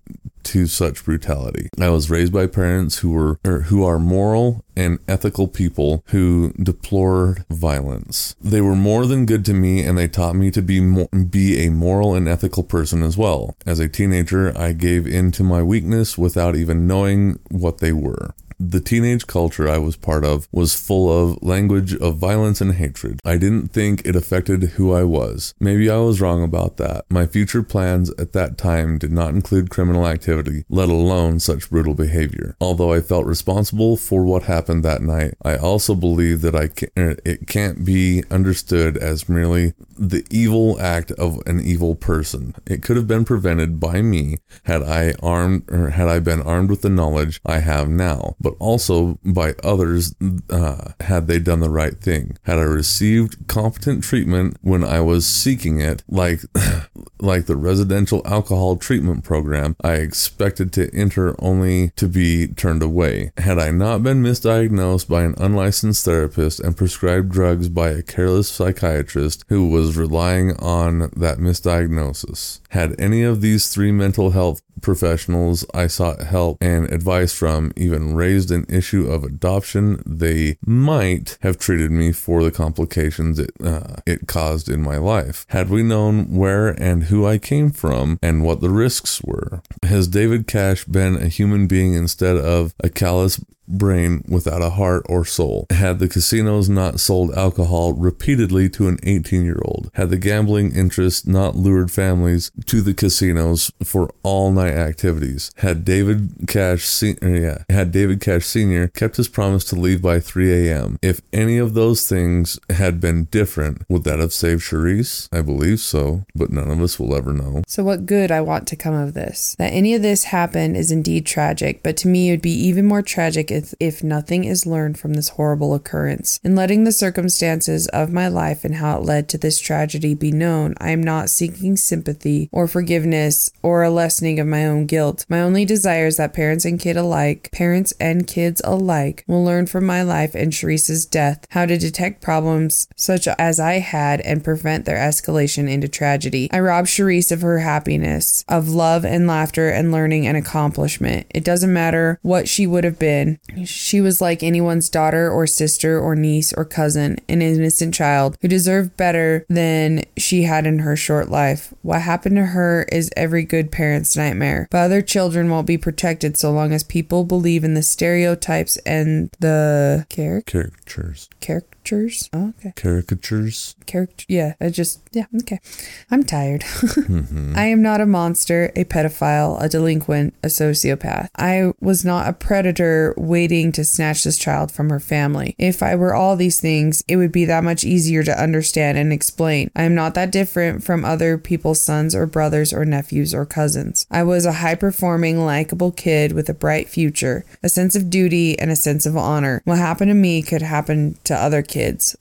to such brutality. I was raised by parents who were er, who are moral and ethical people who deplored violence. They were more than good to me and they taught me to be mo- be a moral and ethical person as well. As a teenager, I gave in to my weakness without even knowing what they were. The teenage culture I was part of was full of language of violence and hatred. I didn't think it affected who I was. Maybe I was wrong about that. My future plans at that time did not include criminal activity, let alone such brutal behavior. Although I felt responsible for what happened that night, I also believe that I can, er, it can't be understood as merely the evil act of an evil person. It could have been prevented by me had I armed or had I been armed with the knowledge I have now. But but also by others uh, had they done the right thing. Had I received competent treatment when I was seeking it, like <laughs> like the residential alcohol treatment program, I expected to enter only to be turned away. Had I not been misdiagnosed by an unlicensed therapist and prescribed drugs by a careless psychiatrist who was relying on that misdiagnosis, had any of these three mental health professionals I sought help and advice from even raised an issue of adoption, they might have treated me for the complications it, uh, it caused in my life. Had we known where and who I came from and what the risks were. Has David Cash been a human being instead of a callous brain without a heart or soul. Had the casinos not sold alcohol repeatedly to an 18 year old, had the gambling interests not lured families to the casinos for all night activities, had David Cash, uh, yeah, had David Cash Sr. kept his promise to leave by 3 a.m. If any of those things had been different, would that have saved Sherrice? I believe so, but none of us will ever know. So, what good I want to come of this? That any of this happened is indeed tragic, but to me, it would be even more tragic if, if nothing is learned from this horrible occurrence. In letting the circumstances of my life and how it led to this tragedy be known, I am not seeking sympathy or forgiveness or a lessening of my own guilt. My only desire is that parents and kid alike, parents and kids alike, will learn from my life and Sherrice's death how to detect problems such as I had and prevent their escalation into tragedy. I robbed Sherrice of her happiness, of love and laughter and learning and accomplishment. It doesn't matter what she would have been. She was like anyone's daughter or sister or niece or cousin, an innocent child who deserved better than she had in her short life. What happened to her is every good parent's nightmare. But other children won't be protected so long as people believe in the stereotypes and the char- Caricatures. Caricatures. Oh, okay. Caricatures. Character. Yeah, I just, yeah, okay. I'm tired. <laughs> Mm-hmm. I am not a monster, a pedophile, a delinquent, a sociopath. I was not a predator waiting to snatch this child from her family. If I were all these things, it would be that much easier to understand and explain. I am not that different from other people's sons or brothers or nephews or cousins. I was a high performing, likable kid with a bright future, a sense of duty, and a sense of honor. What happened to me could happen to other kids.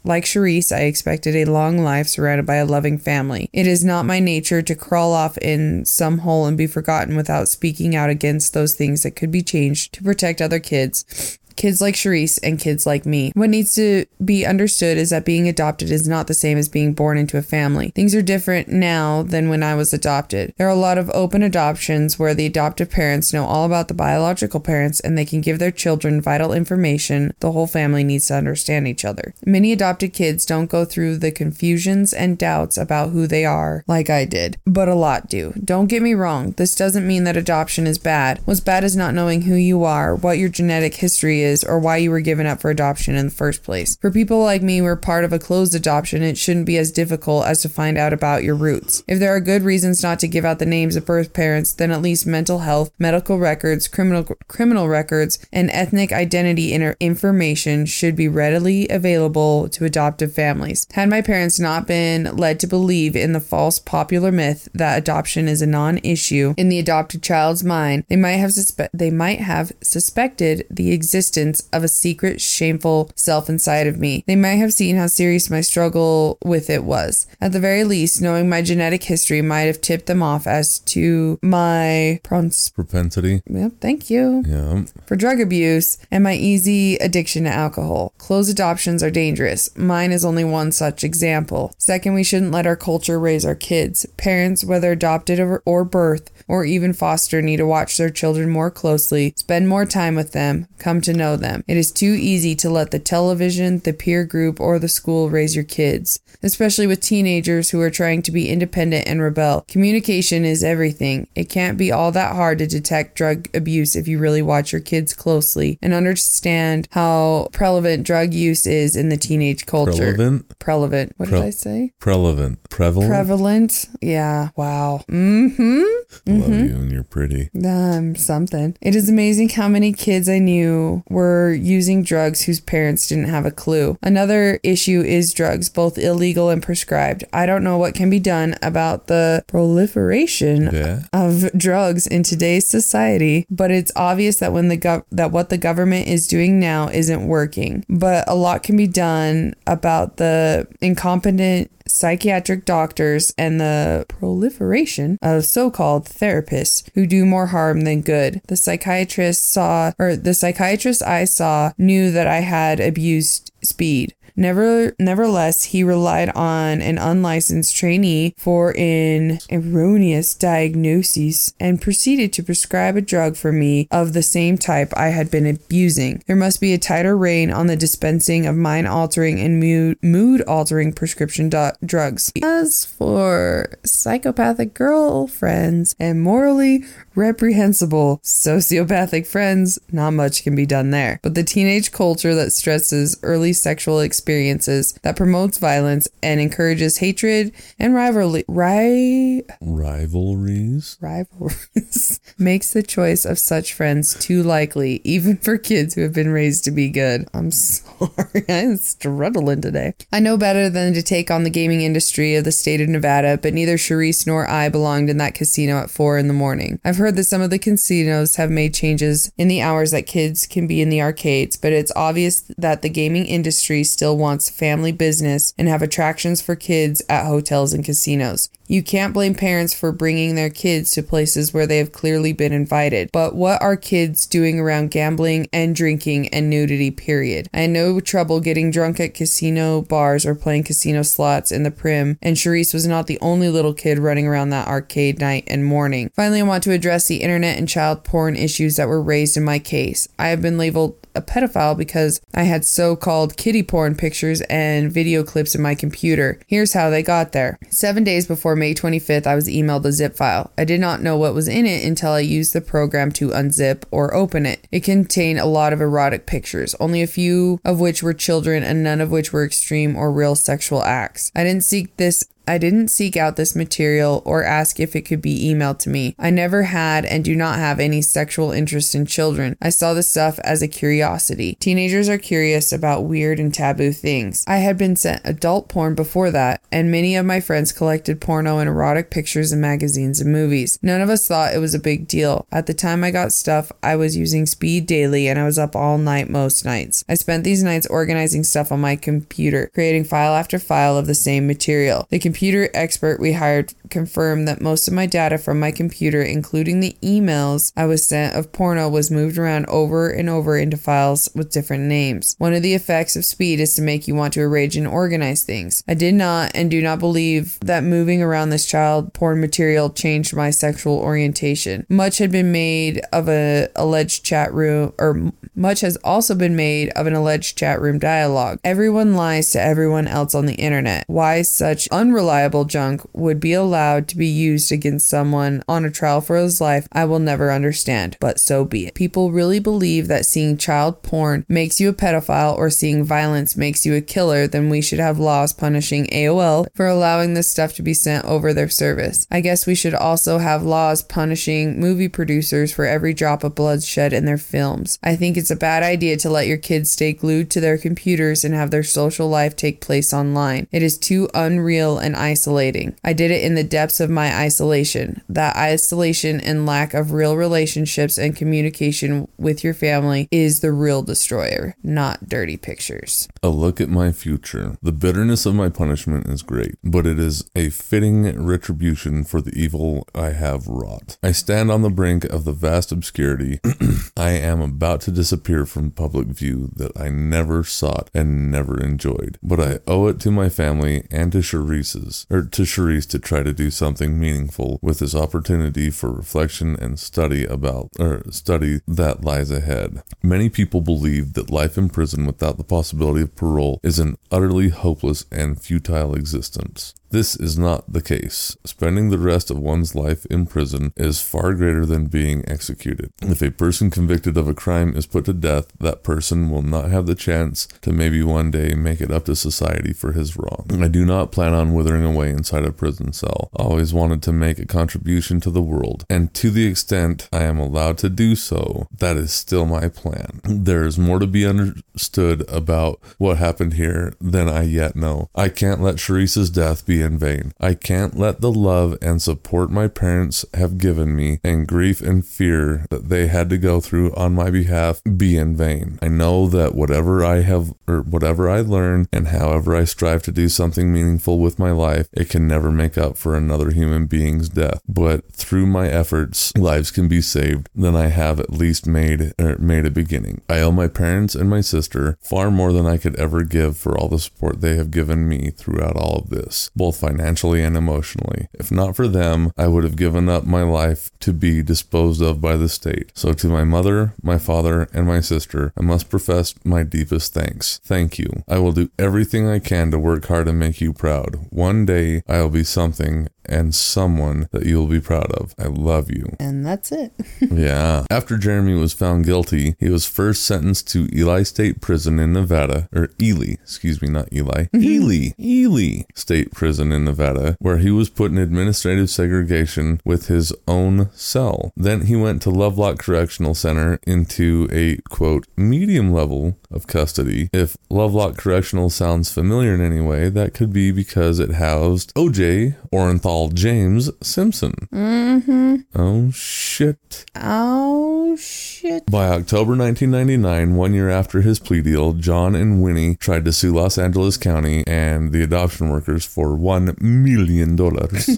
Like Sherrice, I expected a long life surrounded by a loving family. It is not my nature to crawl off in some hole and be forgotten without speaking out against those things that could be changed to protect other kids. Kids like Sherrice and kids like me. What needs to be understood is that being adopted is not the same as being born into a family. Things are different now than when I was adopted. There are a lot of open adoptions where the adoptive parents know all about the biological parents and they can give their children vital information the whole family needs to understand each other. Many adopted kids don't go through the confusions and doubts about who they are like I did, but a lot do. Don't get me wrong, this doesn't mean that adoption is bad. What's bad is not knowing who you are, what your genetic history is, or why you were given up for adoption in the first place. For people like me who are part of a closed adoption, it shouldn't be as difficult as to find out about your roots. If there are good reasons not to give out the names of birth parents, then at least mental health, medical records, criminal criminal records, and ethnic identity information should be readily available to adoptive families. Had my parents not been led to believe in the false popular myth that adoption is a non-issue in the adopted child's mind, they might have suspe- they might have suspected the existence of a secret shameful self inside of me. They might have seen how serious my struggle with it was. At the very least, knowing my genetic history might have tipped them off as to my prons- Propensity. Yep, thank you Yeah. for drug abuse and my easy addiction to alcohol. Closed adoptions are dangerous. Mine is only one such example. Second, we shouldn't let our culture raise our kids. Parents, whether adopted or, or birth or even foster, need to watch their children more closely, spend more time with them, come to know them. It is too easy to let the television, the peer group, or the school raise your kids, especially with teenagers who are trying to be independent and rebel. Communication is everything. It can't be all that hard to detect drug abuse if you really watch your kids closely and understand how prevalent drug use is in the teenage culture. Relevant. Prevalent. What Pre- did I say? Prevalent. Prevalent. Prevalent. Yeah. Wow. Mm-hmm. Love you and you're pretty. Um, something. It is amazing how many kids I knew were using drugs whose parents didn't have a clue. Another issue is drugs, both illegal and prescribed. I don't know what can be done about the proliferation Yeah. of drugs in today's society, but it's obvious that when the gov- that what the government is doing now isn't working. But a lot can be done about the incompetent psychiatric doctors and the proliferation of so-called therapists who do more harm than good. The psychiatrist saw or the psychiatrist I saw knew that I had abused speed. Never, nevertheless, he relied on an unlicensed trainee for an erroneous diagnosis and proceeded to prescribe a drug for me of the same type I had been abusing. There must be a tighter rein on the dispensing of mind altering and mood altering prescription do- drugs. As for psychopathic girlfriends and morally reprehensible sociopathic friends, not much can be done there. But the teenage culture that stresses early sexual experiences, that promotes violence and encourages hatred and rivalry, ri- Rivalries? rivalries, <laughs> makes the choice of such friends too likely, even for kids who have been raised to be good. I'm sorry, <laughs> I'm struggling today. I know better than to take on the gaming industry of the state of Nevada, but neither Sherrice nor I belonged in that casino at four in the morning. I've heard that some of the casinos have made changes in the hours that kids can be in the arcades, but it's obvious that the gaming industry still wants family business and have attractions for kids at hotels and casinos. You can't blame parents for bringing their kids to places where they have clearly been invited. But what are kids doing around gambling and drinking and nudity, period? I had no trouble getting drunk at casino bars or playing casino slots in the Primm, and Sherrice was not the only little kid running around that arcade night and morning. Finally, I want to address the internet and child porn issues that were raised in my case. I have been labeled a pedophile because I had so called kitty porn pictures and video clips in my computer. Here's how they got there. Seven days before May 25th, I was emailed a zip file. I did not know what was in it until I used the program to unzip or open it. It contained a lot of erotic pictures, only a few of which were children and none of which were extreme or real sexual acts. I didn't seek this I didn't seek out this material or ask if it could be emailed to me. I never had and do not have any sexual interest in children. I saw the stuff as a curiosity. Teenagers are curious about weird and taboo things. I had been sent adult porn before that, and many of my friends collected porno and erotic pictures in magazines and movies. None of us thought it was a big deal. At the time I got stuff, I was using speed daily and I was up all night most nights. I spent these nights organizing stuff on my computer, creating file after file of the same material. The computer expert we hired confirmed that most of my data from my computer, including the emails I was sent of porno, was moved around over and over into files with different names. One of the effects of speed is to make you want to arrange and organize things. I did not and do not believe that moving around this child porn material changed my sexual orientation. Much had been made of a alleged chat room or much has also been made of an alleged chat room dialogue. Everyone lies to everyone else on the internet. Why such unreliable junk would be allowed to be used against someone on a trial for his life, I will never understand, but so be it. People really believe that seeing child porn makes you a pedophile or seeing violence makes you a killer, then we should have laws punishing AOL for allowing this stuff to be sent over their service. I guess we should also have laws punishing movie producers for every drop of blood shed in their films. I think it's a bad idea to let your kids stay glued to their computers and have their social life take place online. It is too unreal and isolating. I did it in the depths of my isolation. That isolation and lack of real relationships and communication with your family is the real destroyer, not dirty pictures. A look at my future. The bitterness of my punishment is great, but it is a fitting retribution for the evil I have wrought. I stand on the brink of the vast obscurity. <clears throat> I am about to disappear from public view that I never sought and never enjoyed. But I owe it to my family and to Sherrice's, or to Sherrice to try to do something meaningful with this opportunity for reflection and study about, or study that lies ahead. Many people believe that life in prison without the possibility of parole is an utterly hopeless and futile existence. This is not the case. Spending the rest of one's life in prison is far greater than being executed. If a person convicted of a crime is put to death, that person will not have the chance to maybe one day make it up to society for his wrong. I do not plan on withering away inside a prison cell. I always wanted to make a contribution to the world, and to the extent I am allowed to do so, that is still my plan. There is more to be understood about what happened here than I yet know. I can't let Sherrice's death be in vain. I can't let the love and support my parents have given me and grief and fear that they had to go through on my behalf be in vain. I know that whatever I have or whatever I learn and however I strive to do something meaningful with my life, it can never make up for another human being's death. But through my efforts, lives can be saved. Then I have at least made er, made a beginning. I owe my parents and my sister far more than I could ever give for all the support they have given me throughout all of this, both financially and emotionally. If not for them, I would have given up my life to be disposed of by the state. So to my mother, my father, and my sister, I must profess my deepest thanks. Thank you. I will do everything I can to work hard and make you proud. One day I will be something and someone that you'll be proud of. I love you. And that's it. <laughs> yeah. After Jeremy was found guilty, he was first sentenced to Ely State Prison in Nevada, or Ely, excuse me, not Eli, mm-hmm. Ely, Ely State Prison in Nevada, where he was put in administrative segregation with his own cell. Then he went to Lovelock Correctional Center into a quote medium level of custody. If Lovelock Correctional sounds familiar in any way, that could be because it housed OJ Orenthal James Simpson. Mm-hmm. Oh shit. Oh, shit. By October 1999, one year after his plea deal, John and Winnie tried to sue Los Angeles County and the adoption workers for $1 million,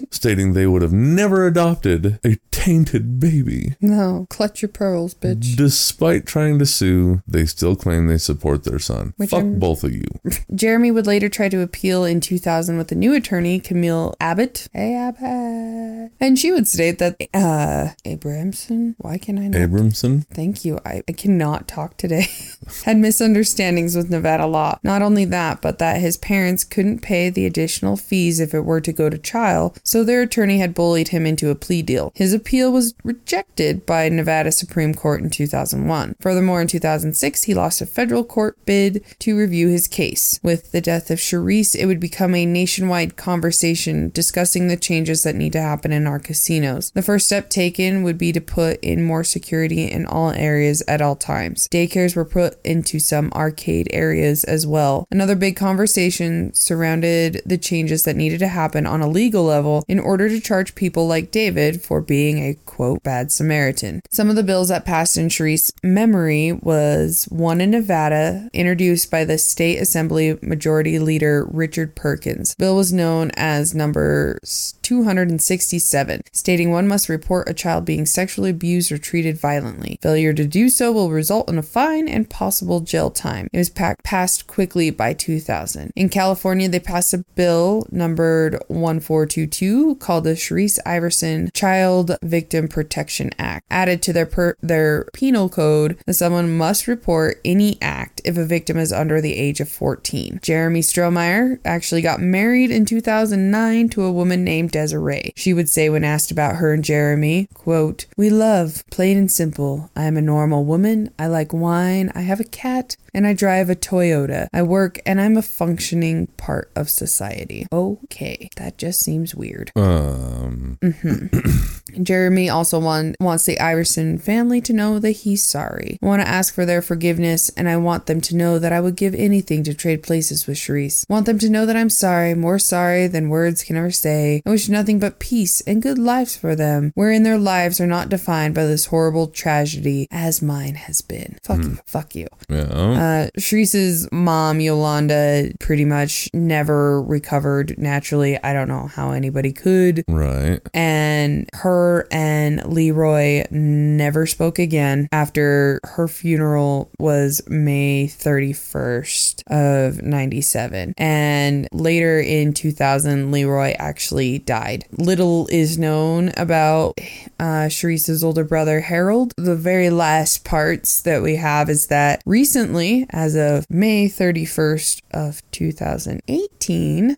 <laughs> stating they would have never adopted a tainted baby. No, clutch your pearls, bitch. Despite trying to sue, they still claim they support their son. Which Fuck I'm- both of you. <laughs> Jeremy would later try to appeal in 2000 with a new attorney, Camille Abbott. Hey, Abbott. And she would state that, uh, Abramson? Why can I not? Abramson? Thank you. I, I cannot talk today. <laughs> Had misunderstandings with Nevada law. Not only that, but that his parents couldn't pay the additional fees if it were to go to trial, so their attorney had bullied him into a plea deal. His appeal was rejected by Nevada Supreme Court in 2001. Furthermore, in 2006, he lost a federal court bid to review his case. With the death of Sherrice, it would become a nationwide conversation discussing the changes that need to happen in our casinos. The first step taken would be to put in more security in all areas at all times. Daycares were put into some arcade areas as well. Another big conversation surrounded the changes that needed to happen on a legal level in order to charge people like David for being a quote bad Samaritan. Some of the bills that passed in Sherrice's memory was one in Nevada introduced by the state assembly majority leader Richard Perkins. Bill was known as number 267, stating one must report a child being sexually abused or treated violently. Failure to do so will result in a fine and possible jail time. It was pa- passed quickly by 2000. In California, they passed a bill numbered 1422 called the Sherrice Iverson Child Victim Protection Act. Added to their per- their penal code that someone must report any act if a victim is under the age of 14. Jeremy Strohmeyer actually got married in 2009 to a woman named Desiree. She would say when asked about her and Jeremy, quote, "We love, plain and simple. I am a normal woman. I like wine. I have a cat." And I drive a Toyota. I work and I'm a functioning part of society. Okay, that just seems weird. Um, <clears throat> Jeremy also want, wants the Iverson family to know that he's sorry. I want to ask for their forgiveness, and I want them to know that I would give anything to trade places with Sherrice. Want them to know that I'm sorry, more sorry than words can ever say. I wish nothing but peace and good lives for them, wherein their lives are not defined by this horrible tragedy as mine has been. Fuck you. Fuck you. yeah. Uh, Sherrice's mom, Yolanda, pretty much never recovered naturally. I don't know how anybody could right. and her and Leroy never spoke again after her funeral was May 31st of 97 and later in 2000 Leroy actually died little is known about uh, Sherrice's older brother Harold the very last parts that we have is that recently as of May 31st of 2018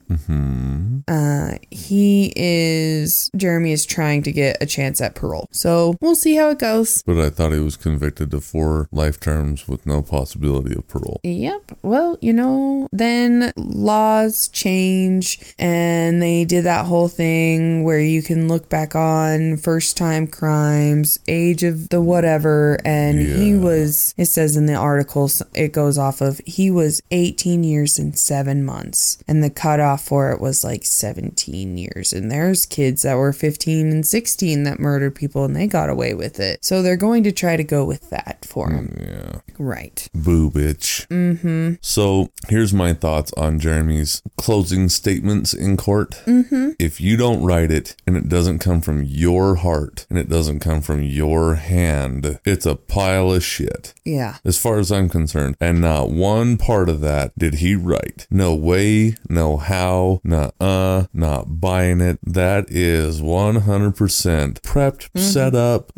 uh, he is Jeremy is trying to get a chance at parole. So we'll see how it goes. But I thought he was convicted to four life terms with no possibility of parole. Yep. Well, you know, then laws change and they did that whole thing where you can look back on first time crimes, age of the whatever. And he was, it says in the articles, it goes off of, he was 18 years and seven months. And the cutoff for it was like 17 years. And there's kids that were 15 and 16 that murdered people and they got away with it. So they're going to try to go with that for him. Yeah. Right. Boo, bitch. Mm-hmm. So here's my thoughts on Jeremy's closing statements in court. Mm-hmm. If you don't write it and it doesn't come from your heart and it doesn't come from your hand, it's a pile of shit. Yeah. As far as I'm concerned, and not one part of that did he write. No way, no how, not uh, not buying it. That is 100% prepped, set up,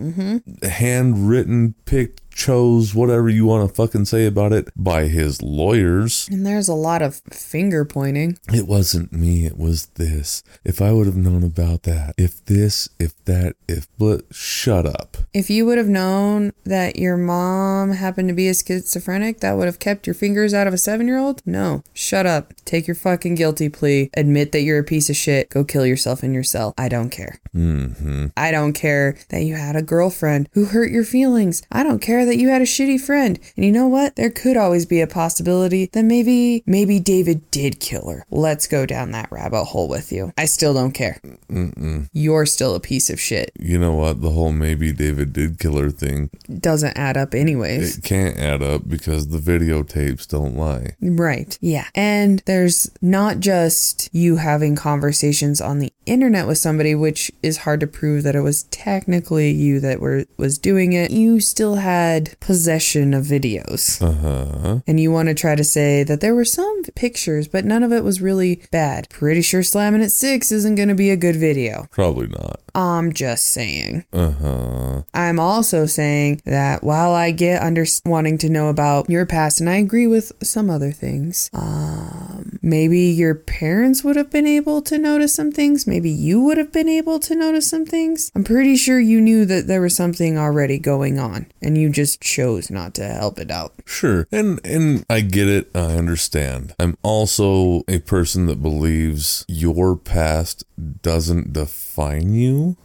handwritten, picked chose whatever you want to fucking say about it by his lawyers. And there's a lot of finger pointing. It wasn't me, it was this. If I would have known about that, if this, if that, if but shut up. If you would have known that your mom happened to be a schizophrenic, that would have kept your fingers out of a seven year old? No. Shut up. Take your fucking guilty plea. Admit that you're a piece of shit. Go kill yourself in your cell. I don't care. Mm-hmm. I don't care that you had a girlfriend who hurt your feelings. I don't care that you had a shitty friend. And you know what? There could always be a possibility that maybe, maybe David did kill her. Let's go down that rabbit hole with you. I still don't care. Mm-mm. You're still a piece of shit. You know what? The whole maybe David did kill her thing, Doesn't add up anyways. it can't add up because the videotapes don't lie. Right. Yeah. And there's not just you having conversations on the internet with somebody, which is hard to prove that it was technically you that were was doing it. You still had possession of videos. Uh huh. And you want to try to say that there were some pictures, but none of it was really bad. Pretty sure slamming at six isn't going to be a good video. Probably not. I'm just saying. Uh huh. I'm also saying that while I get under wanting to know about your past, and I agree with some other things, um, maybe your parents would have been able to notice some things. Maybe you would have been able to notice some things. I'm pretty sure you knew that there was something already going on, and you just chose not to help it out. Sure. And and I get it. I understand. I'm also a person that believes your past doesn't define you.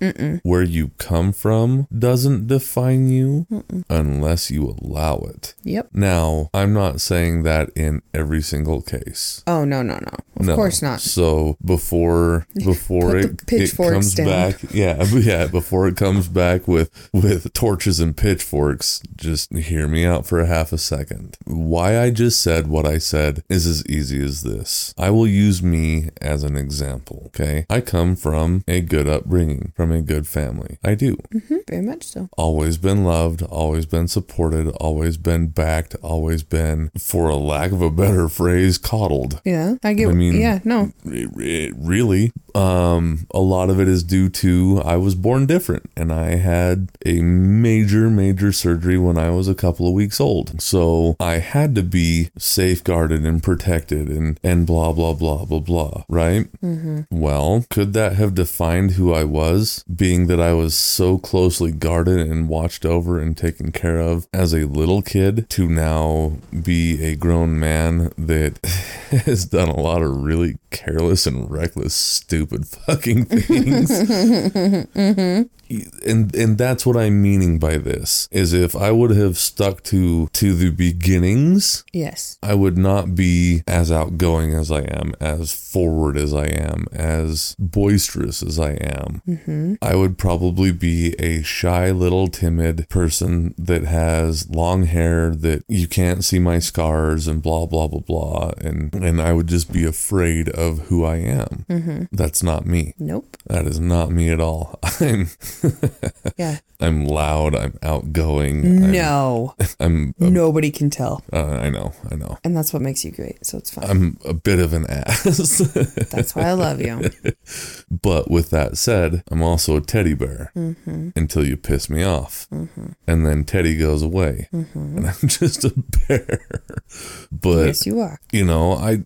Where you come from doesn't define you unless you allow it. Yep. Now, I'm not saying that in every single case. Oh no no no! Of No. course not. So before <laughs> before it, it comes down. back, yeah, <laughs> yeah, before it comes back with with torches and pitchforks, just hear me out for a half a second. Why I just said what I said is as easy as this. I will use me as an example. Okay, I come from a good upbringing, from a good family. I do. Mm-hmm. Very much so. Always been loved, always been supported, always been backed, always been, for a lack of a better phrase, coddled. Yeah, I get. I mean- yeah, no, It, it really um a lot of it is due to i was born different and i had a major major surgery when i was a couple of weeks old. So i had to be safeguarded and protected and and blah blah blah blah blah right? Well could that have defined who i was being that i was so closely guarded and watched over and taken care of as a little kid to now be a grown man that <laughs> has done a lot of really careless and reckless stupid fucking things <laughs> and and that's what i'm meaning by this is if i would have stuck to to the beginnings yes, I would not be as outgoing as I am, as forward as I am, as boisterous as I am. Mm-hmm. I would probably be a shy little timid person that has long hair that you can't see my scars and blah blah blah blah and and I would just be afraid of who I am. Mm-hmm. That's not me. nope, That is not me at all. <laughs> I'm <laughs> yeah, I'm loud, I'm outgoing. no, I'm, <laughs> I'm nobody can tell, uh, I know, I know. and that's what makes you great. So it's fine. I'm a bit of an ass. <laughs> that's why I love you. but with that said, I'm also a teddy bear mm-hmm. until you piss me off. Mm-hmm. And then Teddy goes away. Mm-hmm. And I'm just a bear. but, yes, you are. you know, I.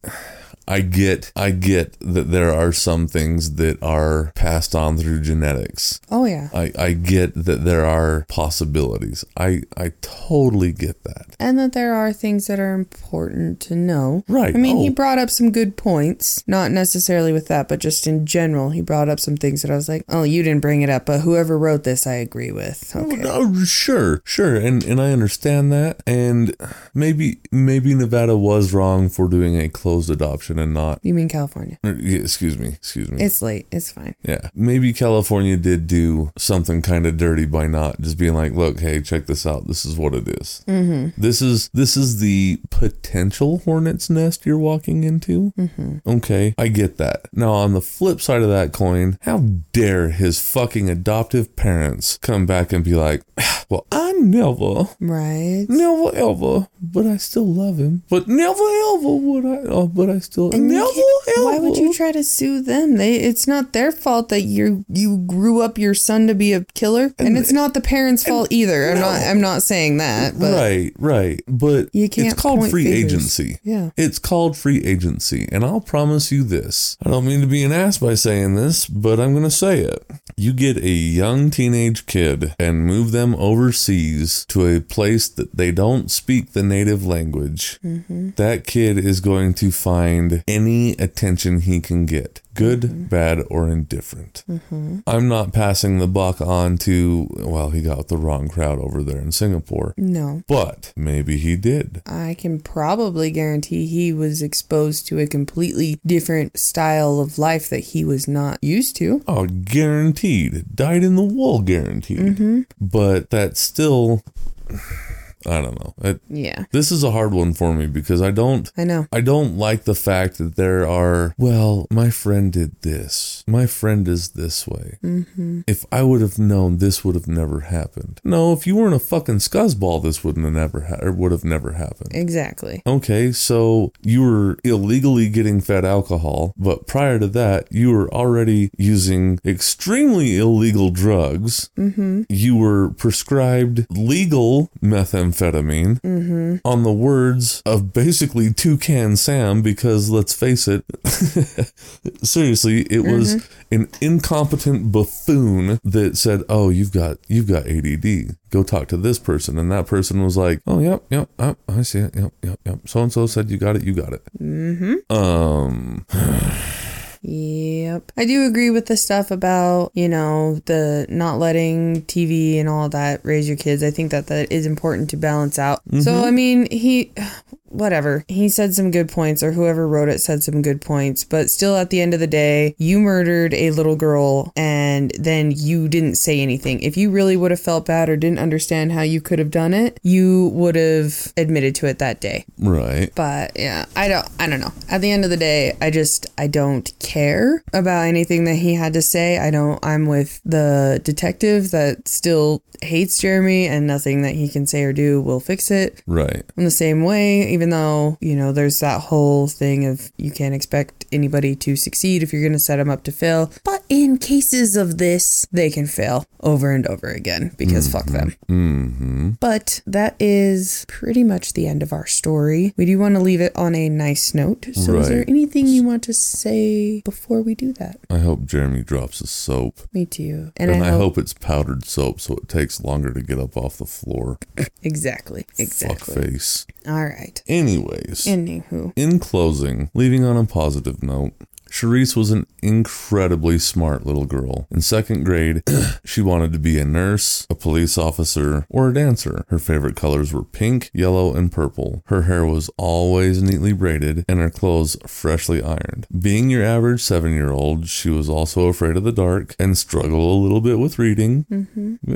I get I get that there are some things that are passed on through genetics. Oh yeah, I, I get that there are possibilities. I I totally get that. and that there are things that are important to know. Right. I mean, he Oh. brought up some good points, not necessarily with that, but just in general, he brought up some things that I was like, "Oh, you didn't bring it up, but whoever wrote this, I agree with." Oh, okay. Oh, sure, sure, and and I understand that, and maybe maybe Nevada was wrong for doing a closed adoption and not. You mean California? or, yeah, excuse me, excuse me. It's late. It's fine. yeah, maybe California did do something kind of dirty by not just being like, "Look, hey, check this out. This is what it is. Mm-hmm. This is this is the potential hornet's nest you're walking into." Mm-hmm. Okay, I get that. Now, on the flip side of that coin, how dare his fucking adoptive parents come back and be like, "Well, I never." Right. Never ever, but I still love him. But never ever would I. Oh, but I still And never Why would you try to sue them? They it's not their fault that you you grew up your son to be a killer, and, it's not the parents' fault either. I'm not I'm not saying that, but right, right. But You can't it's called free agency. Yeah. It's called free agency. And I'll promise you this. I don't mean to be an ass by saying this, but I'm going to say it. You get a young teenage kid and move them overseas to a place that they don't speak the native language. Mm-hmm. That kid is going to find any attention he can get. Good, Mm-hmm. bad, or indifferent. I'm not passing the buck on to, well, he got the wrong crowd over there in Singapore. no. But maybe he did. I can probably guarantee he was exposed to a completely different style of life that he was not used to. Oh, guaranteed. Dyed in the wool, guaranteed. Mm-hmm. But that's still, I don't know. It, Yeah, this is a hard one for me because I don't. I know. I don't like the fact that there are, well, my friend did this. My friend is this way. Mm-hmm. If I would have known, this would have never happened. No, if you weren't a fucking scuzzball, this wouldn't have never ha- or would have never happened. Exactly. Okay, so you were illegally getting fed alcohol, but prior to that, you were already using extremely illegal drugs. Mm-hmm. You were prescribed legal methamphetamine on the words of basically Toucan Sam, because let's face it, <laughs> seriously, it was an incompetent buffoon that said, "Oh, you've got you've got ADD. Go talk to this person." And that person was like, "Oh, yep, yep, yep I see it. Yep, yep, yep. So and so said you got it. You got it." Mm-hmm. Um. <sighs> <sighs> Yep. I do agree with the stuff about, you know, the not letting TV and all that raise your kids. I think that that is important to balance out. So, mm-hmm. I mean, he whatever. He said some good points or whoever wrote it said some good points, but still at the end of the day, you murdered a little girl and then you didn't say anything. If you really would have felt bad or didn't understand how you could have done it, you would have admitted to it that day. Right. But yeah, I don't I don't know. At the end of the day, I just I don't care about anything that he had to say. I don't I'm with the detective that still hates Jeremy and nothing that he can say or do will fix it. Right. In the same way, even though, you know, there's that whole thing of you can't expect anybody to succeed if you're going to set them up to fail. But in cases of this, they can fail over and over again because fuck them. Mm-hmm. But that is pretty much the end of our story. We do want to leave it on a nice note. So, is there anything you want to say before we do that? I hope Jeremy drops his soap. Me too. And, I, hope, it's powdered soap so it takes longer to get up off the floor. <laughs> exactly, exactly. Fuck face. All right. Anyways. Anywho, In closing, leaving on a positive note, Sherrice was an incredibly smart little girl. In second grade, <clears throat> she wanted to be a nurse, a police officer, or a dancer. Her favorite colors were pink, yellow, and purple. Her hair was always neatly braided and her clothes freshly ironed. Being your average seven year old, she was also afraid of the dark and struggled a little bit with reading. Mm-hmm. Uh,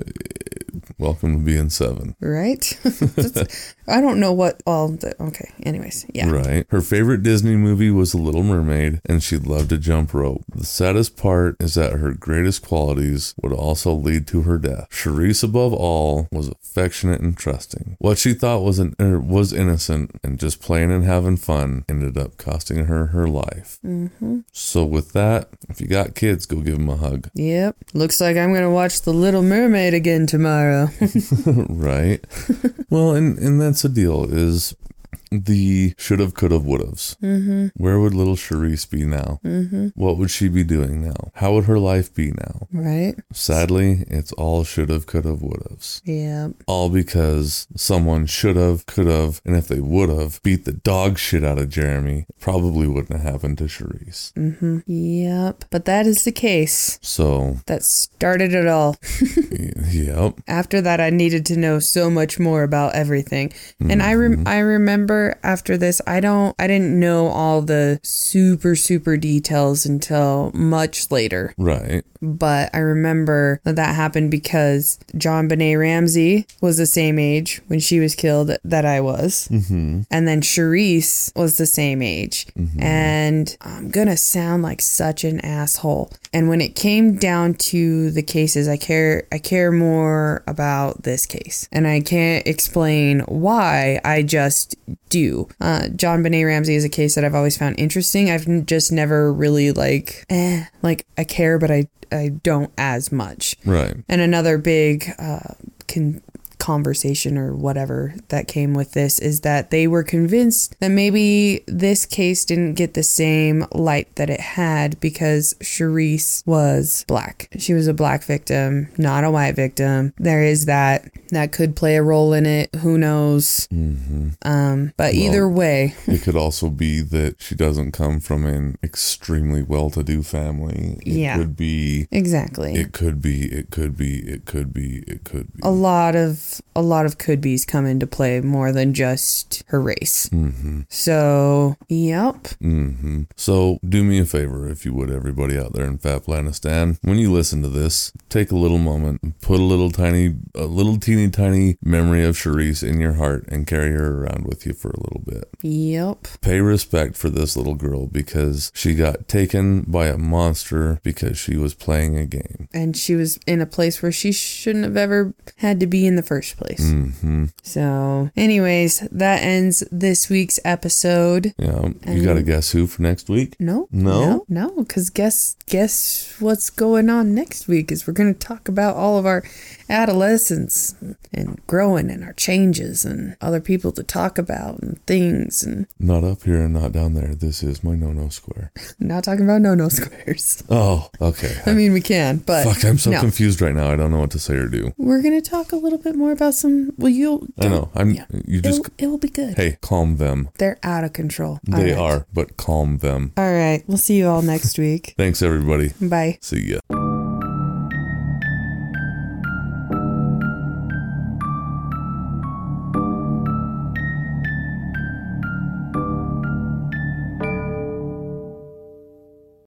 Welcome to being seven. right? <laughs> I don't know what all the. Okay. Anyways, yeah. Right. Her favorite Disney movie was The Little Mermaid, and she loved to jump rope. The saddest part is that her greatest qualities would also lead to her death. Sherrice, above all, was affectionate and trusting. What she thought was an er, was innocent and just playing and having fun ended up costing her her life. Mm-hmm. So with that, if you got kids, go give them a hug. Yep. Looks like I'm gonna watch The Little Mermaid again tomorrow. <laughs> right? well, and and that's the deal is the should have, could have, would have's. Mm-hmm. Where would little Sherrice be now? Mm-hmm. What would she be doing now? How would her life be now? right? Sadly, it's all should have, could have, would have's. Yeah. All because someone should have, could have, and if they would have beat the dog shit out of Jeremy, probably wouldn't have happened to Sherrice. Yep. But that is the case. So, That started it all. <laughs> yep. after that i needed to know so much more about everything and i rem- i remember after this i don't i didn't know all the super super details until much later Right. but i remember that that happened because JonBenét Ramsey was the same age when she was killed that i was Mm-hmm. and then Sherrice was the same age. And I'm gonna sound like such an asshole. And when it came down to the cases, I care I care more about this case. And I can't explain why. I just do. Uh, JonBenét Ramsey is a case that I've always found interesting. I've just never really like, eh, like I care, but I I don't as much. Right. And another big uh, con- conversation or whatever that came with this is that they were convinced that maybe this case didn't get the same light that it had because Sherrice was black. She was a black victim, not a white victim. There is that. That could play a role in it. Who knows? Um, but either way, It could also be that she doesn't come from an extremely well-to-do family. It Yeah. could be. exactly. It could be. It could be. It could be. It could be. a lot of a lot of could be's come into play more than just her race. Mm-hmm. So, yep. hmm So do me a favor, if you would, everybody out there in Fatplanistan. When you listen to this, take a little moment, put a little tiny, a little teeny tiny memory of Sherrice in your heart, and carry her around with you for a little bit. Yep. Pay respect for this little girl because she got taken by a monster because she was playing a game. And she was in a place where she shouldn't have ever had to be in the first place. hmm So, anyways, that ends this week's episode. Yeah, you got to guess who for next week? No, No? no, because guess guess what's going on next week is we're going to talk about all of our adolescence and growing and our changes and other people to talk about and things and Not up here and not down there. This is my no-no square. <laughs> not talking about no no squares. Oh, okay. I mean, we can, but Fuck, I'm so no. confused right now. I don't know what to say or do. We're gonna talk a little bit more about some. Well, you'll. I know. I'm. Yeah. You just. It'll, it will be good. Hey, calm them. They're out of control. They right. are, but calm them. All right. We'll see you all next week. <laughs> Thanks, everybody. Bye. See ya.